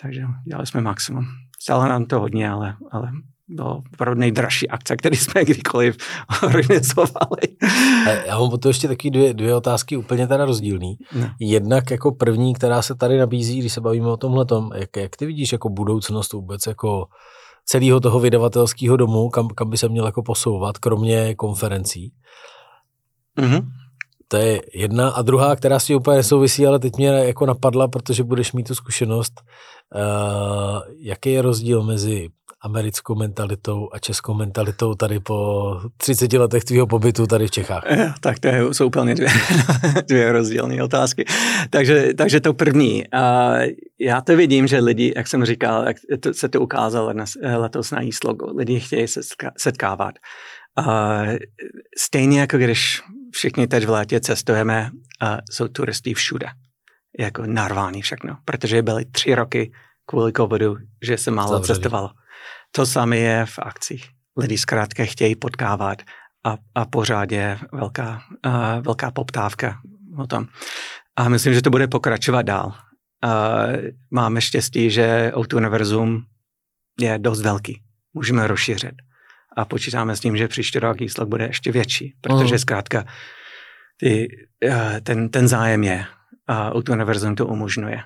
S3: Takže dělali jsme maximum. Stalo nám to hodně, ale, ale bylo opravdu nejdražší akce, který jsme kdykoliv organizovali.
S1: Já mám potom ještě taky dvě, dvě otázky úplně teda rozdílný. No. Jednak jako první, která se tady nabízí, když se bavíme o tomhle, jak, jak ty vidíš jako budoucnost vůbec jako celého toho vydavatelského domu, kam, kam by se měl jako posouvat, kromě konferencí. Mm-hmm. To je jedna. A druhá, která si úplně nesouvisí, ale teď mě jako napadla, protože budeš mít tu zkušenost. Uh, jaký je rozdíl mezi americkou mentalitou a českou mentalitou tady po 30 letech tvýho pobytu tady v Čechách?
S3: Eh, tak to jsou úplně dvě, dvě rozdílné otázky. Takže, takže to první. Já to vidím, že lidi, jak jsem říkal, jak to, se to ukázalo letos na Eastlogu, lidi chtějí se setkávat. Stejně jako když všichni teď v létě cestujeme, jsou turisty všude jako narvány všechno, protože byly tři roky kvůli covidu, že se málo Zavřeli. cestovalo. To samé je v akcích. Lidi zkrátka chtějí potkávat a, a pořád je velká, uh, velká poptávka o tom. A myslím, že to bude pokračovat dál. Uh, máme štěstí, že Auto Univerzum je dost velký. Můžeme rozšířit. A počítáme s tím, že příští rok Jíslok bude ještě větší, protože uh. zkrátka ty, uh, ten, ten zájem je a Univerzum to umožňuje.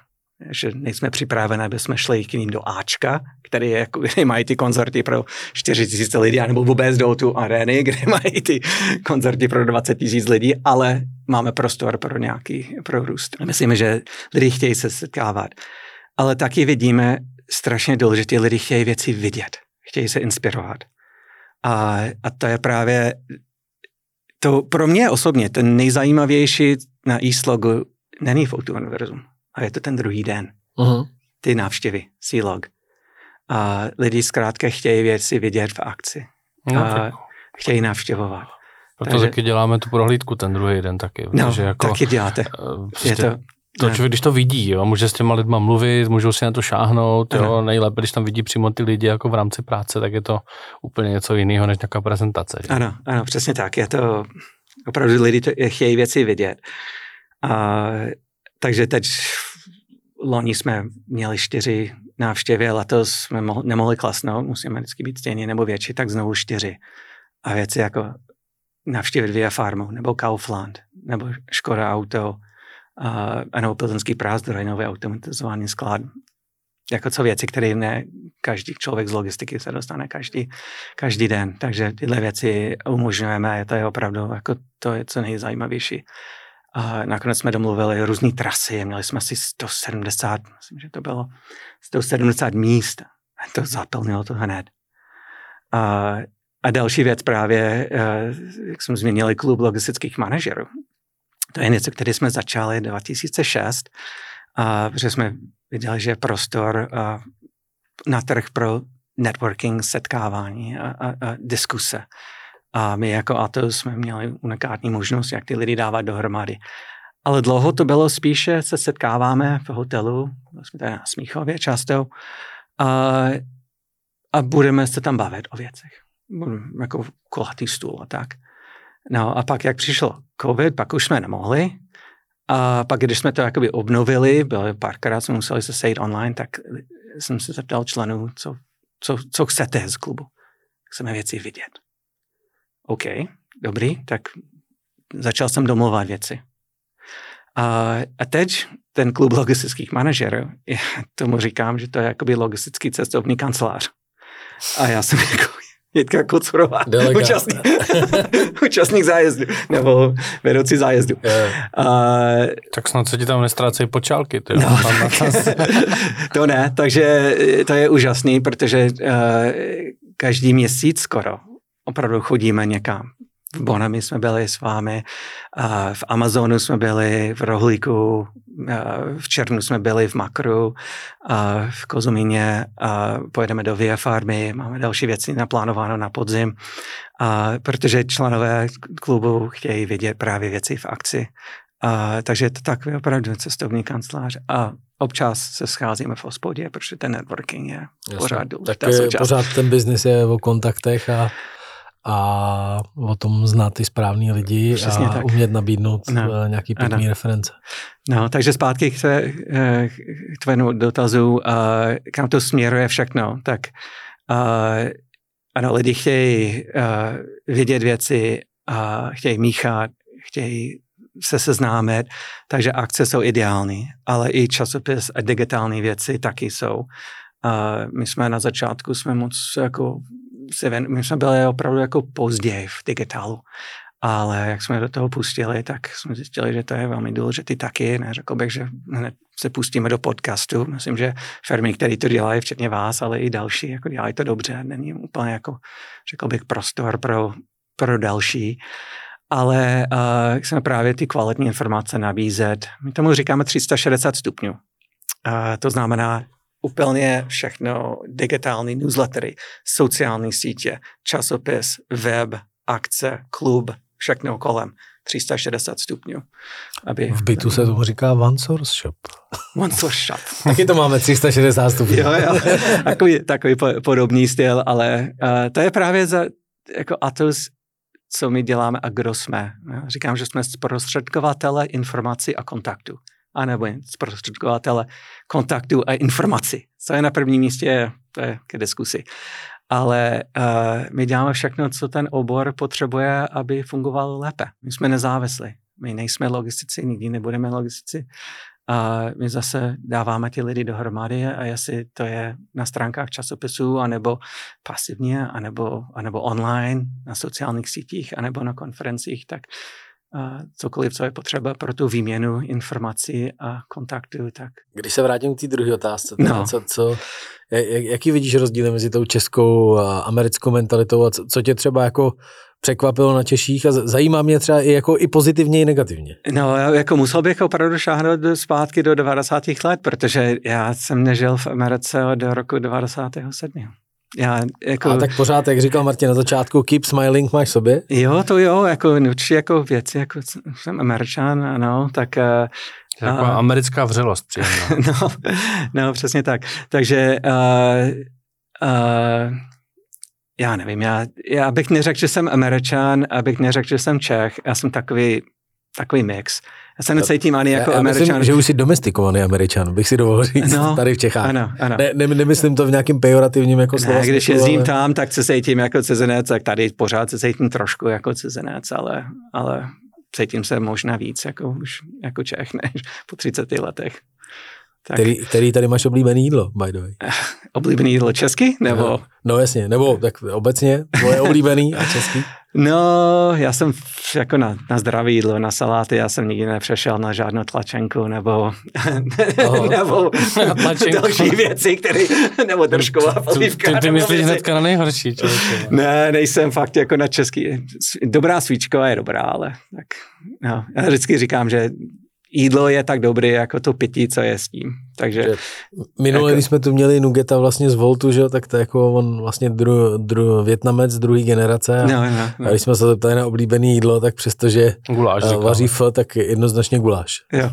S3: že nejsme připraveni, aby jsme šli k ním do Ačka, který, je, jako, kde mají ty koncerty pro 4 tisíce lidí, nebo vůbec do tu arény, kde mají ty koncerty pro 20 tisíc lidí, ale máme prostor pro nějaký pro růst. Myslím, že lidi chtějí se setkávat. Ale taky vidíme strašně důležité, lidi chtějí věci vidět, chtějí se inspirovat. A, a to je právě to pro mě osobně ten nejzajímavější na e-slogu není Photo Univerzum, a je to ten druhý den. Uh-huh. Ty návštěvy, C-log. A lidi zkrátka chtějí věci vidět v akci. No, a chtějí navštěvovat.
S2: Proto Takže, taky děláme tu prohlídku ten druhý den taky.
S3: No, jako, taky děláte. Eh, prostě je to,
S2: to člověk, když to vidí, jo, může s těma lidma mluvit, můžou si na to šáhnout, jo, nejlépe, když tam vidí přímo ty lidi jako v rámci práce, tak je to úplně něco jiného než nějaká prezentace. Že?
S3: Ano, ano, přesně tak. Je to, opravdu lidi to, chtějí věci vidět. A, takže teď loni jsme měli čtyři návštěvy, letos jsme mo- nemohli klasnout, musíme vždycky být stejně nebo větší, tak znovu čtyři. A věci jako navštívit Via Farmu, nebo Kaufland, nebo Škoda Auto, a, nebo Plzeňský prázdroj, nový automatizovaný sklad. Jako co věci, které ne každý člověk z logistiky se dostane každý, každý den. Takže tyhle věci umožňujeme to je opravdu jako to je co nejzajímavější. A nakonec jsme domluvili různé trasy, měli jsme asi 170, myslím, že to bylo 170 míst. A to zaplnilo to hned. A, a další věc právě, eh, jak jsme změnili klub logistických manažerů. To je něco, které jsme začali 2006, a, protože jsme viděli, že je prostor a, na trh pro networking, setkávání a, a, a diskuse. A my jako Atos jsme měli unikátní možnost, jak ty lidi dávat dohromady. Ale dlouho to bylo spíše, se setkáváme v hotelu, jsme tady na Smíchově často, a, a budeme se tam bavit o věcech. Jako kulatý stůl a tak. No a pak, jak přišel covid, pak už jsme nemohli. A pak, když jsme to jakoby obnovili, bylo párkrát jsme museli se sejít online, tak jsem se zeptal členů, co, co, co chcete z klubu. Chceme věci vidět. OK, dobrý, tak začal jsem domluvat věci. A, a teď ten klub logistických manažerů, tomu říkám, že to je jakoby logistický cestovní kancelář. A já jsem jako Jitka Kocurová, účastník, účastník zájezdu, nebo vedoucí zájezdu. Yeah. A,
S2: tak snad se ti tam nestrácejí počálky. Ty,
S3: no, to ne, takže to je úžasný, protože uh, každý měsíc skoro opravdu chodíme někam. V Bonami jsme byli s vámi, v Amazonu jsme byli, v Rohlíku, v Černu jsme byli, v Makru, v Kozumíně, pojedeme do Via Farmy, máme další věci naplánováno na podzim, protože členové klubu chtějí vidět právě věci v akci. A, takže je to takový opravdu cestovní kancelář. A občas se scházíme v hospodě, protože ten networking je Jasně. pořád důležitá
S1: tak pořád ten biznis je o kontaktech a a o tom znát ty správný lidi Přesně a tak. umět nabídnout no. nějaký pěkný reference.
S3: No, takže zpátky k, tvé, eh, k tvému dotazu, uh, kam to směruje všechno, tak ano, lidi chtějí vidět věci, chtějí míchat, chtějí se seznámit, takže akce jsou ideální, ale i časopis a digitální věci taky jsou. My jsme na začátku jsme moc jako se, my jsme byli opravdu jako později v digitálu. Ale jak jsme do toho pustili, tak jsme zjistili, že to je velmi důležité taky. Neřekl bych, že hned se pustíme do podcastu. Myslím, že firmy, které to dělají, včetně vás, ale i další, jako dělají to dobře. Není úplně jako, řekl bych, prostor pro, pro další. Ale uh, chceme právě ty kvalitní informace nabízet. My tomu říkáme 360 stupňů. Uh, to znamená, úplně všechno, digitální newslettery, sociální sítě, časopis, web, akce, klub, všechno kolem. 360 stupňů.
S1: Aby, v bytu se tomu říká one source shop.
S3: One source shop.
S1: Taky to máme 360 stupňů.
S3: jo, jo, takový, takový podobný styl, ale uh, to je právě za, jako Atos, co my děláme a kdo jsme. Říkám, že jsme zprostředkovatele informací a kontaktu anebo zprostředkovatele kontaktu a informací. Co je na prvním místě, to je ke diskusi. Ale uh, my děláme všechno, co ten obor potřebuje, aby fungoval lépe. My jsme nezávislí. My nejsme logistici, nikdy nebudeme logistici. a my zase dáváme ty lidi dohromady a jestli to je na stránkách časopisů, anebo pasivně, anebo, anebo online, na sociálních sítích, anebo na konferencích, tak cokoliv, co je potřeba pro tu výměnu informací a kontaktu. Tak.
S1: Když se vrátím k té druhé otázce, no. co, co, jak, jaký vidíš rozdíl mezi tou českou a americkou mentalitou a co, co tě třeba jako překvapilo na Češích a zajímá mě třeba i, jako i pozitivně, i negativně.
S3: No, jako musel bych opravdu šáhnout zpátky do 90. let, protože já jsem nežil v Americe od roku 97.
S1: Já, jako... A tak pořád, jak říkal Martin na začátku, keep smiling máš sobě?
S3: Jo, to jo, jako určitě jako věci, jako jsem američan, ano, tak
S2: uh, jako a, americká vřelost
S3: příjemná. no, no, přesně tak. Takže uh, uh, já nevím, já, já bych neřekl, že jsem američan, abych neřekl, že jsem Čech, já jsem takový, takový mix. Já se necítím ani jako já, já američan.
S1: Myslím, že už jsi domestikovaný američan, bych si dovolil říct, no, tady v Čechách. Ano, ano. Ne, ne, nemyslím to v nějakým pejorativním jako
S3: slovo. Ne, když jezdím ale... tam, tak se cítím jako cizinec, tak tady pořád se cítím trošku jako cizinec, ale, ale cítím se možná víc jako už jako Čech než po 30 letech.
S1: Tak. Který, který tady máš oblíbený jídlo, by the way?
S3: Oblíbený jídlo česky? Nebo?
S1: No jasně, nebo tak obecně, tvoje oblíbený a český?
S3: No, já jsem jako na, na zdraví jídlo, na saláty, já jsem nikdy nepřešel na žádnou tlačenku nebo, nebo další věci, které, nebo držková polívka.
S2: Ty, ty myslíš hnedka na nejhorší, člověče.
S3: Ne, nejsem fakt jako na český. Dobrá svíčková je dobrá, ale tak, no, já vždycky říkám, že jídlo je tak dobré jako to pití, co je s tím. Takže,
S1: Minule, jako, když jsme tu měli Nugeta vlastně z Voltu, že, tak to je jako on vlastně dru, dru, Větnamec druhé generace. A, no, no, no. a když jsme se zeptali na oblíbené jídlo, tak přestože guláš, uh, vaří F, tak jednoznačně guláš. Jo.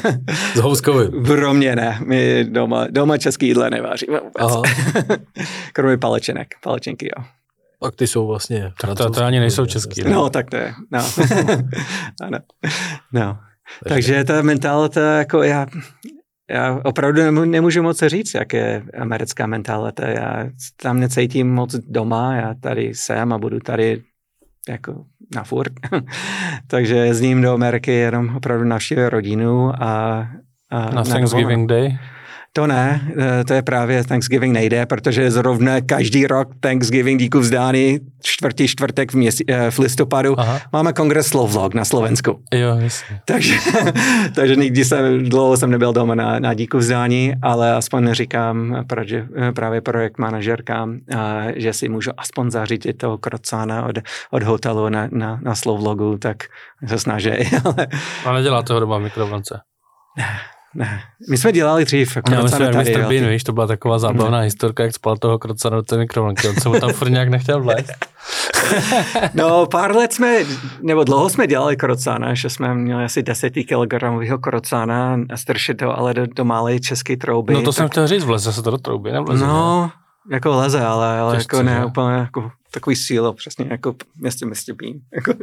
S1: s houskovým.
S3: Pro mě ne. My doma, doma český jídlo neváříme vůbec. Kromě palečenek. Palečenky, jo.
S1: Tak ty jsou vlastně...
S2: Tak to, to ani nejsou český.
S3: No, tak to je. No. ano. No. Takže ta mentalita, jako já, já opravdu nemůžu moc říct, jak je americká mentalita. Já tam necítím moc doma, já tady jsem a budu tady jako na furt. Takže jezdím do Ameriky jenom opravdu navštívit rodinu a,
S2: a na Thanksgiving Day?
S3: To ne, eh, to je právě Thanksgiving nejde, protože zrovna každý rok Thanksgiving díku vzdání čtvrtý čtvrtek v, měsí, eh, v listopadu Aha. máme kongres Slovlog na Slovensku.
S2: Jo, jasně.
S3: takže, takže nikdy jsem, dlouho jsem nebyl doma na, na díku vzdání, ale aspoň říkám protože, eh, právě projekt manažerkám, že si můžu aspoň zařídit toho krocána od, od hotelu na, na, na Slovlogu, tak se snaží.
S2: ale, ale dělá toho doma mikrovlnce.
S3: Ne, my jsme dělali dřív.
S2: Jako no, my jsme Mr. Bean, víš, to byla taková zábavná ne. historka, jak spal toho krocana do té mikrovlnky. On se mu tam furt nějak nechtěl vlézt.
S3: no, pár let jsme, nebo dlouho jsme dělali krocana, že jsme měli asi 10 kg krocana a stršit to ale do, do malé české trouby.
S2: No to tak... jsem chtěl říct, vleze se to do trouby, nevleze.
S3: No, ne? Jako leze, ale, ale Těžce, jako ne, ne, úplně jako takový sílo, přesně jako městě městě Bín. Jako,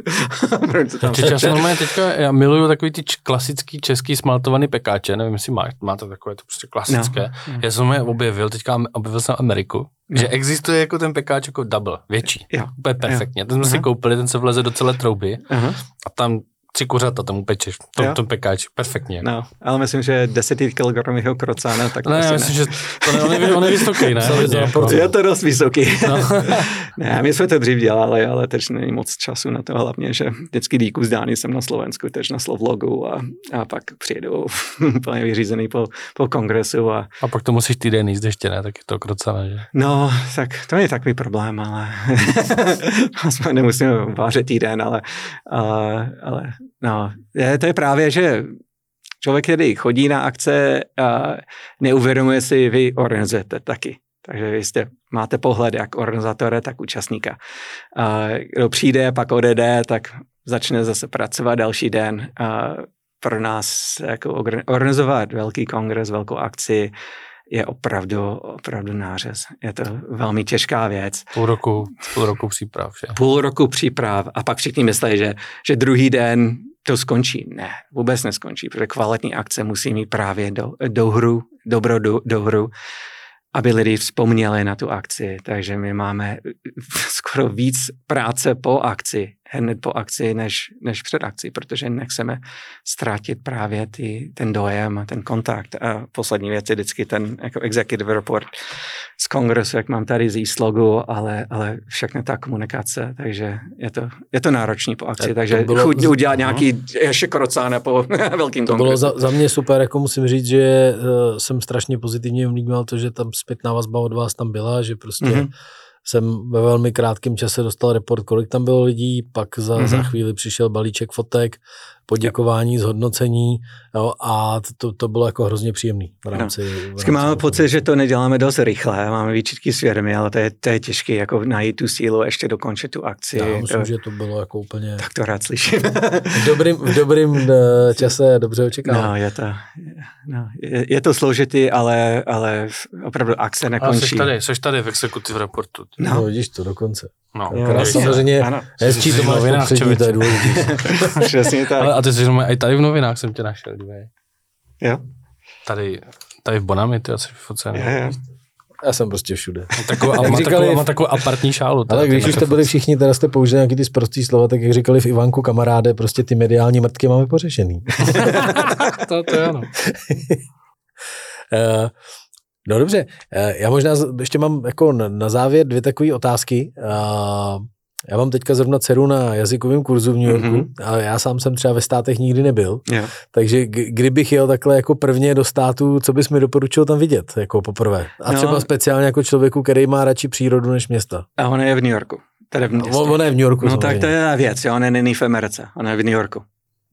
S2: čas normálně teďka, já miluju takový ty klasický český smaltovaný pekáče, nevím, jestli má, máte takové to prostě klasické. No, no. Já jsem je objevil, teďka objevil jsem Ameriku, no. že existuje jako ten pekáč jako double, větší, jo. úplně perfektně. Jo. Ten jsme Aha. si koupili, ten se vleze do celé trouby Aha. a tam tři kuřata tomu pečeš, tom, tom pekáči, perfektně.
S3: No, ale myslím, že 10 kg krocána, tak
S2: ne, já myslím, ne. že to ne, on, je, on je vysoký, ne?
S3: je to dost vysoký. No. ne, my jsme to dřív dělali, ale teď není moc času na to, hlavně, že vždycky díku zdání jsem na Slovensku, teď na Slovlogu a, a pak přijedu úplně vyřízený po, po kongresu. A,
S2: a pak to musíš týden jíst ještě, ne? Tak je to krocána, že?
S3: No, tak to je takový problém, ale aspoň nemusíme vářit týden, ale, ale, ale No, je, to je právě, že člověk, který chodí na akce, a neuvědomuje si, vy organizujete taky. Takže vy jste, máte pohled jak organizátora, tak účastníka. A kdo přijde, pak odejde, tak začne zase pracovat další den. A pro nás jako organizovat velký kongres, velkou akci, je opravdu, opravdu nářez. Je to velmi těžká věc.
S2: Půl roku, půl roku příprav, že?
S3: Půl roku příprav a pak všichni myslí, že, že druhý den to skončí. Ne, vůbec neskončí, protože kvalitní akce musí mít právě do, do hru, dobro do, do hru, aby lidi vzpomněli na tu akci. Takže my máme skoro víc práce po akci hned po akci, než, než před akcí, protože nechceme ztratit právě ty, ten dojem a ten kontakt. A poslední věc je vždycky ten jako executive report z kongresu, jak mám tady z Eastlogu, ale, ale všechno ta komunikace, takže je to, je to náročný po akci, tak takže bylo, chuť udělat nějaký no. ještě krocáne po velkým
S1: To bylo za, za, mě super, jako musím říct, že uh, jsem strašně pozitivně vnímal to, že tam zpětná vazba od vás tam byla, že prostě mm-hmm jsem ve velmi krátkém čase dostal report, kolik tam bylo lidí, pak za, mm-hmm. za chvíli přišel balíček fotek, poděkování, zhodnocení jo, a to, to bylo jako hrozně příjemný v rámci. No. V rámci
S3: máme pocit, že to neděláme dost rychle, máme výčitky svědomí, ale to je, to je těžké jako najít tu sílu ještě dokončit tu akci.
S1: Já myslím, to, že to bylo jako úplně...
S3: Tak to rád slyším.
S1: v dobrým, v dobrým eh, čase dobře očekávám.
S3: No, je to, no, je, je to složitý, ale, ale opravdu akce nekončí. Ale
S2: jsi tady, jsi tady v executive reportu.
S1: No. no, vidíš to dokonce. No, no samozřejmě ano. hezčí to máš popřední, to je důležité.
S3: Přesně tak. Ale
S2: a ty jsi i tady v novinách jsem tě našel, dívej.
S3: Jo?
S2: Tady, tady v Bonami, ty asi focený.
S1: Je, je. Já jsem prostě všude.
S2: Takovou, ale má, říkali, takovou, má takovou apartní šálu.
S1: Ale když už jste byli všichni, teda jste použili nějaký ty sprostý slova, tak jak říkali v Ivanku kamaráde, prostě ty mediální mrtky máme pořešený.
S2: to, to je ano.
S1: uh, No dobře, eh, já možná ještě mám jako na závěr dvě takové otázky. Já mám teďka zrovna dceru na jazykovém kurzu v New Yorku mm-hmm. a já sám jsem třeba ve státech nikdy nebyl. Yeah. Takže kdybych jel takhle jako prvně do státu, co bys mi doporučil tam vidět jako poprvé? A no. třeba speciálně jako člověku, který má radši přírodu než města.
S3: A on je v New Yorku. Tady v
S1: městě. on je v New Yorku.
S3: No samozřejmě. tak to je věc, jo, on není v Americe, on je v New Yorku.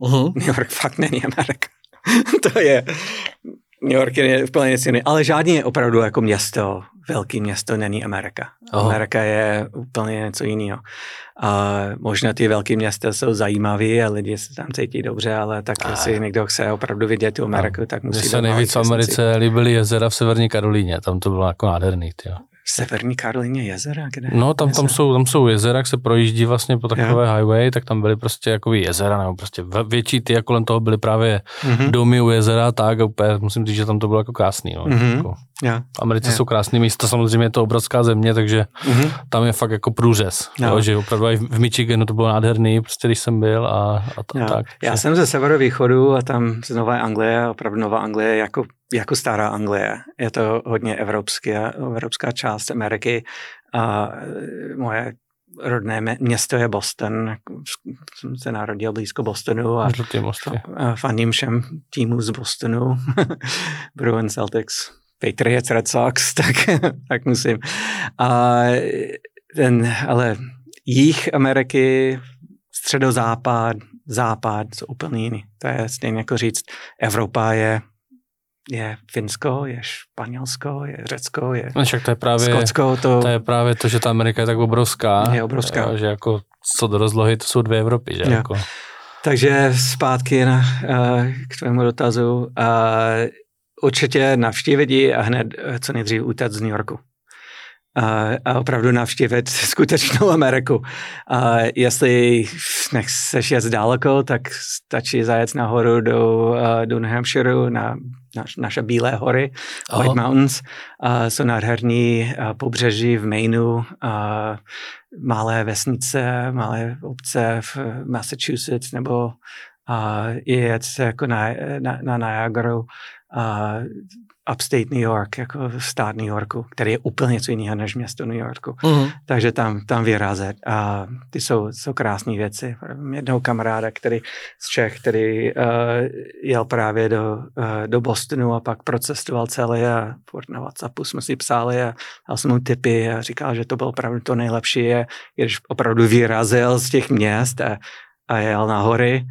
S3: Uh-huh. New York fakt není Amerika. to je, New York je úplně něco jiného, ale žádný je opravdu jako město, velký město není Amerika. Aha. Amerika je úplně něco jiného. A možná ty velké města jsou zajímavé a lidi se tam cítí dobře, ale tak a... jestli někdo chce opravdu vidět tu Ameriku, tak musí...
S2: Mně se nejvíc v Americe líbily jezera v Severní Karolíně, tam to bylo jako nádherný. Tyjo.
S3: Severní Karolíně jezera? Kde?
S2: No, tam, tam, jsou, tam jsou jezera, jak se projíždí vlastně po takové jo. highway, tak tam byly prostě jako jezera, nebo prostě větší ty a kolem toho byly právě mm-hmm. domy u jezera, tak a úplně musím říct, že tam to bylo jako krásný. No, mm-hmm. jako. Yeah. V Americe yeah. jsou krásné místa, samozřejmě je to obrovská země, takže mm-hmm. tam je fakt jako průřez. No. Jo, že opravdu i v Michiganu to bylo nádherný, prostě když jsem byl a, a t- tak.
S3: Já jsem ze severovýchodu a tam z Nové Anglie, opravdu Nová Anglie jako, jako stará Anglie. Je to hodně evropská, evropská část Ameriky a moje rodné město je Boston. Jsem se narodil blízko Bostonu a fandím všem týmu z Bostonu. Bruins Celtics Patriots, Red Sox, tak, tak musím. A ten, ale jich Ameriky, středozápad, západ jsou úplně jiný. To je stejně jako říct, Evropa je je Finsko, je Španělsko, je Řecko, je
S2: no, však to je právě,
S3: Skotsko. To,
S2: to je právě to, že ta Amerika je tak obrovská.
S3: Je obrovská.
S2: Že jako co do rozlohy, to jsou dvě Evropy. Že jako.
S3: Takže zpátky na, uh, k tvému dotazu. Uh, určitě navštívit ji a hned eh, co nejdřív utéct z New Yorku. A, a opravdu navštívit skutečnou Ameriku. A jestli nechceš jet daleko, tak stačí zajet nahoru do, eh, do New Hampshire na naš, naše Bílé hory, Aha. White Mountains. A jsou nádherní pobřeží v Mainu, a malé vesnice, malé obce v Massachusetts nebo a jet jako na, na, na Niagara uh, upstate New York, jako stát New Yorku, který je úplně něco jiného než město New Yorku. Uh-huh. Takže tam, tam vyrazit. A ty jsou, jsou krásné věci. Jednoho kamaráda, který z Čech, který uh, jel právě do, uh, do Bostonu a pak procestoval celý a na WhatsAppu jsme si psali a dal jsem mu tipy a říkal, že to bylo opravdu to nejlepší, když opravdu vyrazil z těch měst a, a jel na hory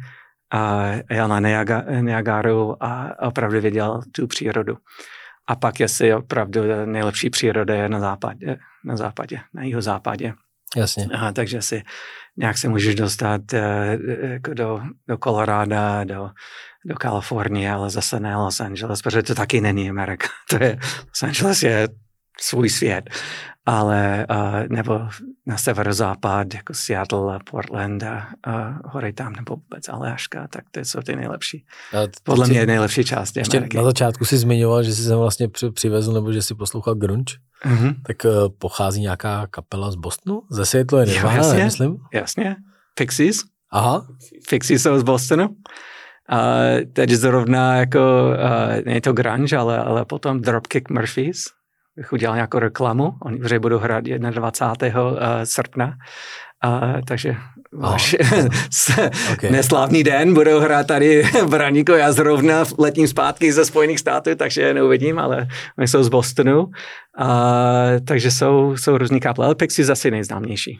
S3: a jel na Niagaru a opravdu viděl tu přírodu. A pak jestli opravdu nejlepší příroda je na západě, na západě, na jeho západě.
S1: Jasně.
S3: A, takže si nějak se můžeš dostat uh, jako do, do Koloráda, do, do Kalifornie, ale zase ne Los Angeles, protože to taky není Amerika. To je, Los Angeles je svůj svět ale uh, nebo na severozápad, jako Seattle a Portland a, a hory tam, nebo vůbec Aljaška, tak to jsou ty nejlepší. Podle mě je nejlepší část
S1: Ještě Ameriky. na začátku si zmiňoval, že jsi sem vlastně přivezl, nebo že jsi poslouchal grunge, mm-hmm. tak uh, pochází nějaká kapela z Bostonu? Ze Seattle je Nirvana,
S3: jasně,
S1: nemyslím?
S3: Jasně. Pixies.
S1: Aha.
S3: Pixies jsou z Bostonu. Uh, teď zrovna jako, uh, není to grunge, ale, ale potom Dropkick Murphys, bych udělal nějakou reklamu, oni vře budou hrát 21. Uh, srpna, uh, takže váš okay. neslávný den budou hrát tady v Raníko, já zrovna letním zpátky ze Spojených států, takže je neuvidím, ale oni jsou z Bostonu, uh, takže jsou, jsou různý kaple, ale Pixies zase nejznámější.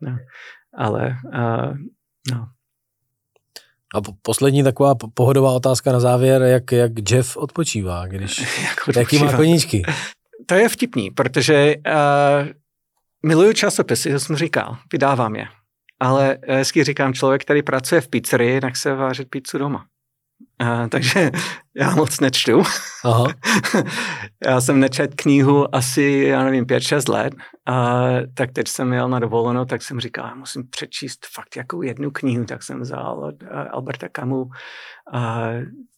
S3: No. Ale uh, no,
S1: a poslední taková pohodová otázka na závěr, jak, jak Jeff odpočívá, když, jak odpočívá. jaký má koníčky?
S3: To je vtipný, protože uh, miluju časopisy, to jsem říkal, vydávám je. Ale hezky říkám, člověk, který pracuje v pizzerii, tak se vážet pizzu doma. Uh, takže já moc nečtu. Aha. já jsem nečet knihu asi, já nevím, 5-6 let. Uh, tak teď jsem jel na dovolenou, tak jsem říkal, já musím přečíst fakt jako jednu knihu, tak jsem vzal od uh, Alberta Camus uh,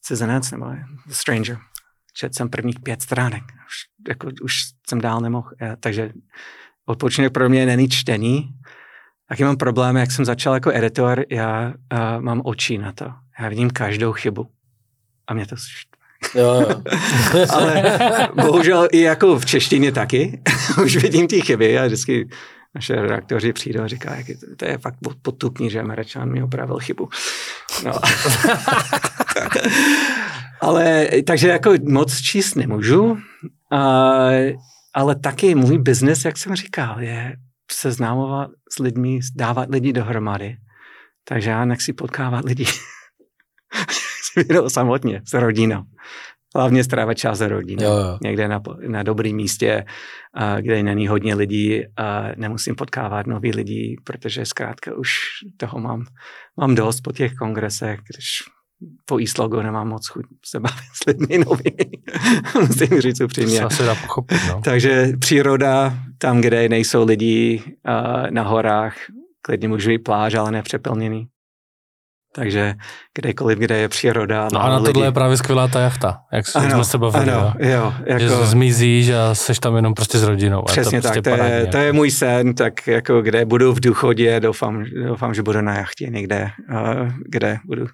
S3: Cizinec nebo The Stranger. Četl jsem prvních pět stránek. Už, jako, už jsem dál nemohl. Uh, takže odpočinek pro mě není čtení. Taky mám problém, jak jsem začal jako editor, já uh, mám oči na to. Já vidím každou chybu. A mě to Jo, jo. Ale bohužel i jako v češtině taky. Už vidím ty chyby a vždycky naše redaktoři přijdou a říká, jak je to, to je fakt podtupný, že Američan mi opravil chybu. No. ale takže jako moc číst nemůžu, a, ale taky můj biznes, jak jsem říkal, je seznámovat s lidmi, dávat lidi dohromady. Takže já nechci potkávat lidi samotně, s rodinou. Hlavně strávit čas s rodinou. Jo, jo. Někde na, na dobrém místě, a, kde není hodně lidí a nemusím potkávat nový lidi, protože zkrátka už toho mám, mám dost po těch kongresech, když po Eastlogu nemám moc chuť se bavit s lidmi novými. Musím říct upřímně.
S2: To se dá pochopit, no.
S3: Takže příroda, tam, kde nejsou lidi uh, na horách, klidně můžu být pláž, ale nepřeplněný. Takže kdekoliv, kde je příroda.
S2: No a na tohle je právě skvělá ta jachta, jak ano, jsme se bavili. Ano, jo, jako, že zmizíš a seš tam jenom prostě s rodinou.
S3: Přesně
S2: to prostě
S3: tak, to je, to je můj sen, tak jako kde budu v důchodě, doufám, doufám že budu na jachtě někde, kde budu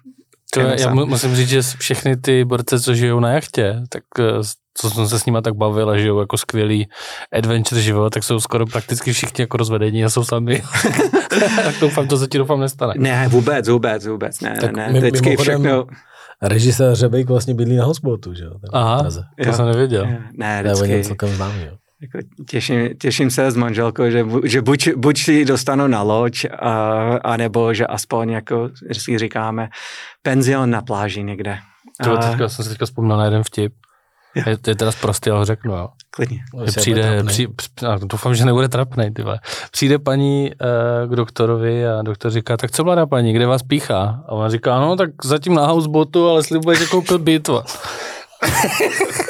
S2: to je, já musím říct, že všechny ty borce, co žijou na jachtě, tak eh, co jsem se s nima tak bavil a žijou jako skvělý adventure život, tak jsou skoro prakticky všichni jako rozvedení a jsou sami. tak doufám, to se ti doufám nestane.
S3: Ne, vůbec, vůbec, vůbec, ne, tak ne. Vždycky všechno...
S1: Režisér Řebejk vlastně bydlí na hospodu, že jo?
S2: Aha, to jsem nevěděl.
S3: Ne, vždycky. To je
S1: celkem známý, jo.
S3: Jako těším, těším se s manželkou, že, že buď, buď si dostanu na loď, a, anebo že aspoň, jako si říkáme, penzion na pláži někde.
S2: To teďka, jsem si teďka vzpomněl na jeden vtip. Je, je teda prostý, ale řeknu, jo.
S3: Klidně.
S2: Že přijde, při, doufám, že nebude trapnej, ty Přijde paní uh, k doktorovi a doktor říká, tak co mladá paní, kde vás píchá? A ona říká, no tak zatím na housebotu, ale slibuje, že koupil byt.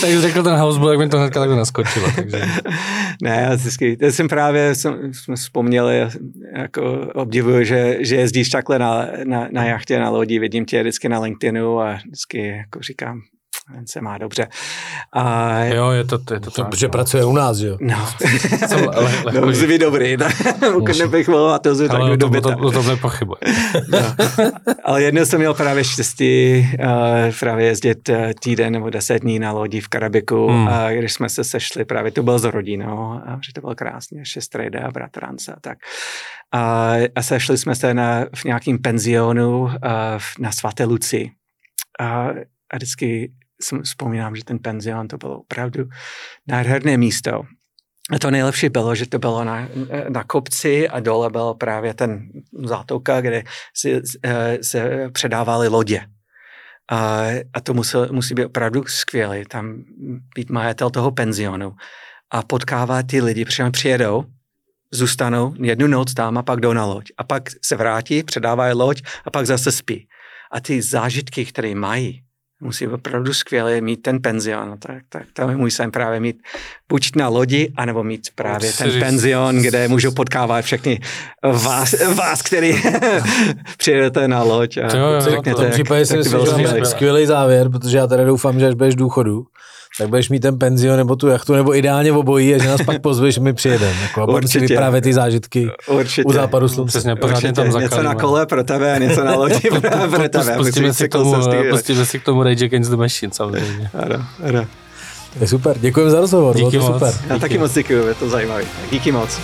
S2: tak řekl ten houseboat, tak mi to hnedka takhle naskočilo. Takže.
S3: ne, vždycky, já jsem právě, jsem, jsme vzpomněli, jako obdivuju, že, že jezdíš takhle na, na, na jachtě, na lodi, vidím tě vždycky na LinkedInu a vždycky jako říkám, ten se má dobře.
S2: A, jo, je to, je to, to
S1: Protože no. pracuje u nás, jo.
S3: No, le, le, no musí být dobrý, tak nebych mohl to zvět tak
S2: do to, to, to nepochybuji.
S3: no. Ale jednou jsem měl právě štěstí uh, právě jezdit uh, týden nebo deset dní na lodi v Karabiku, hmm. a když jsme se sešli, právě to byl s rodinou, a že to bylo krásně, šestrejde a bratrance a tak. A, a sešli jsme se na, v nějakém penzionu uh, na svaté Luci. A, a vždycky vzpomínám, že ten penzion to bylo opravdu nádherné místo. A to nejlepší bylo, že to bylo na, na kopci a dole byl právě ten zátoka, kde eh, se předávaly lodě. A, a to musel, musí být opravdu skvělé, tam být majitel toho penzionu a potkávat ty lidi, protože přijedou, zůstanou jednu noc tam a pak jdou na loď. A pak se vrátí, předávají loď a pak zase spí. A ty zážitky, které mají, musí opravdu skvěle mít ten penzion. No tak, tak to je můj sen právě mít buď na lodi, anebo mít právě ten penzion, kde můžu potkávat všechny vás, vás který přijedete na loď a
S1: jo, jo, řeknete, v tom případě si skvělý závěr, protože já tady doufám, že až budeš důchodu, tak budeš mít ten penzion nebo tu jachtu, nebo ideálně v obojí a že nás pak pozveš, my přijedeme. Jako, a budeme si vyprávět ty zážitky
S3: Určitě.
S1: u západu slunce.
S2: Přesně, pořádně tam zakalíme.
S3: Něco na kole pro tebe a něco na lodi pro tebe.
S2: Pustíme si, k tomu, pustíme si k tomu Rage Against the Machine samozřejmě.
S3: Ano, ano.
S1: Je super, děkujeme za rozhovor,
S2: Díky
S1: bylo to
S2: moc.
S1: super.
S3: Já
S2: Díky.
S3: taky moc děkuji, je to zajímavé. Díky moc.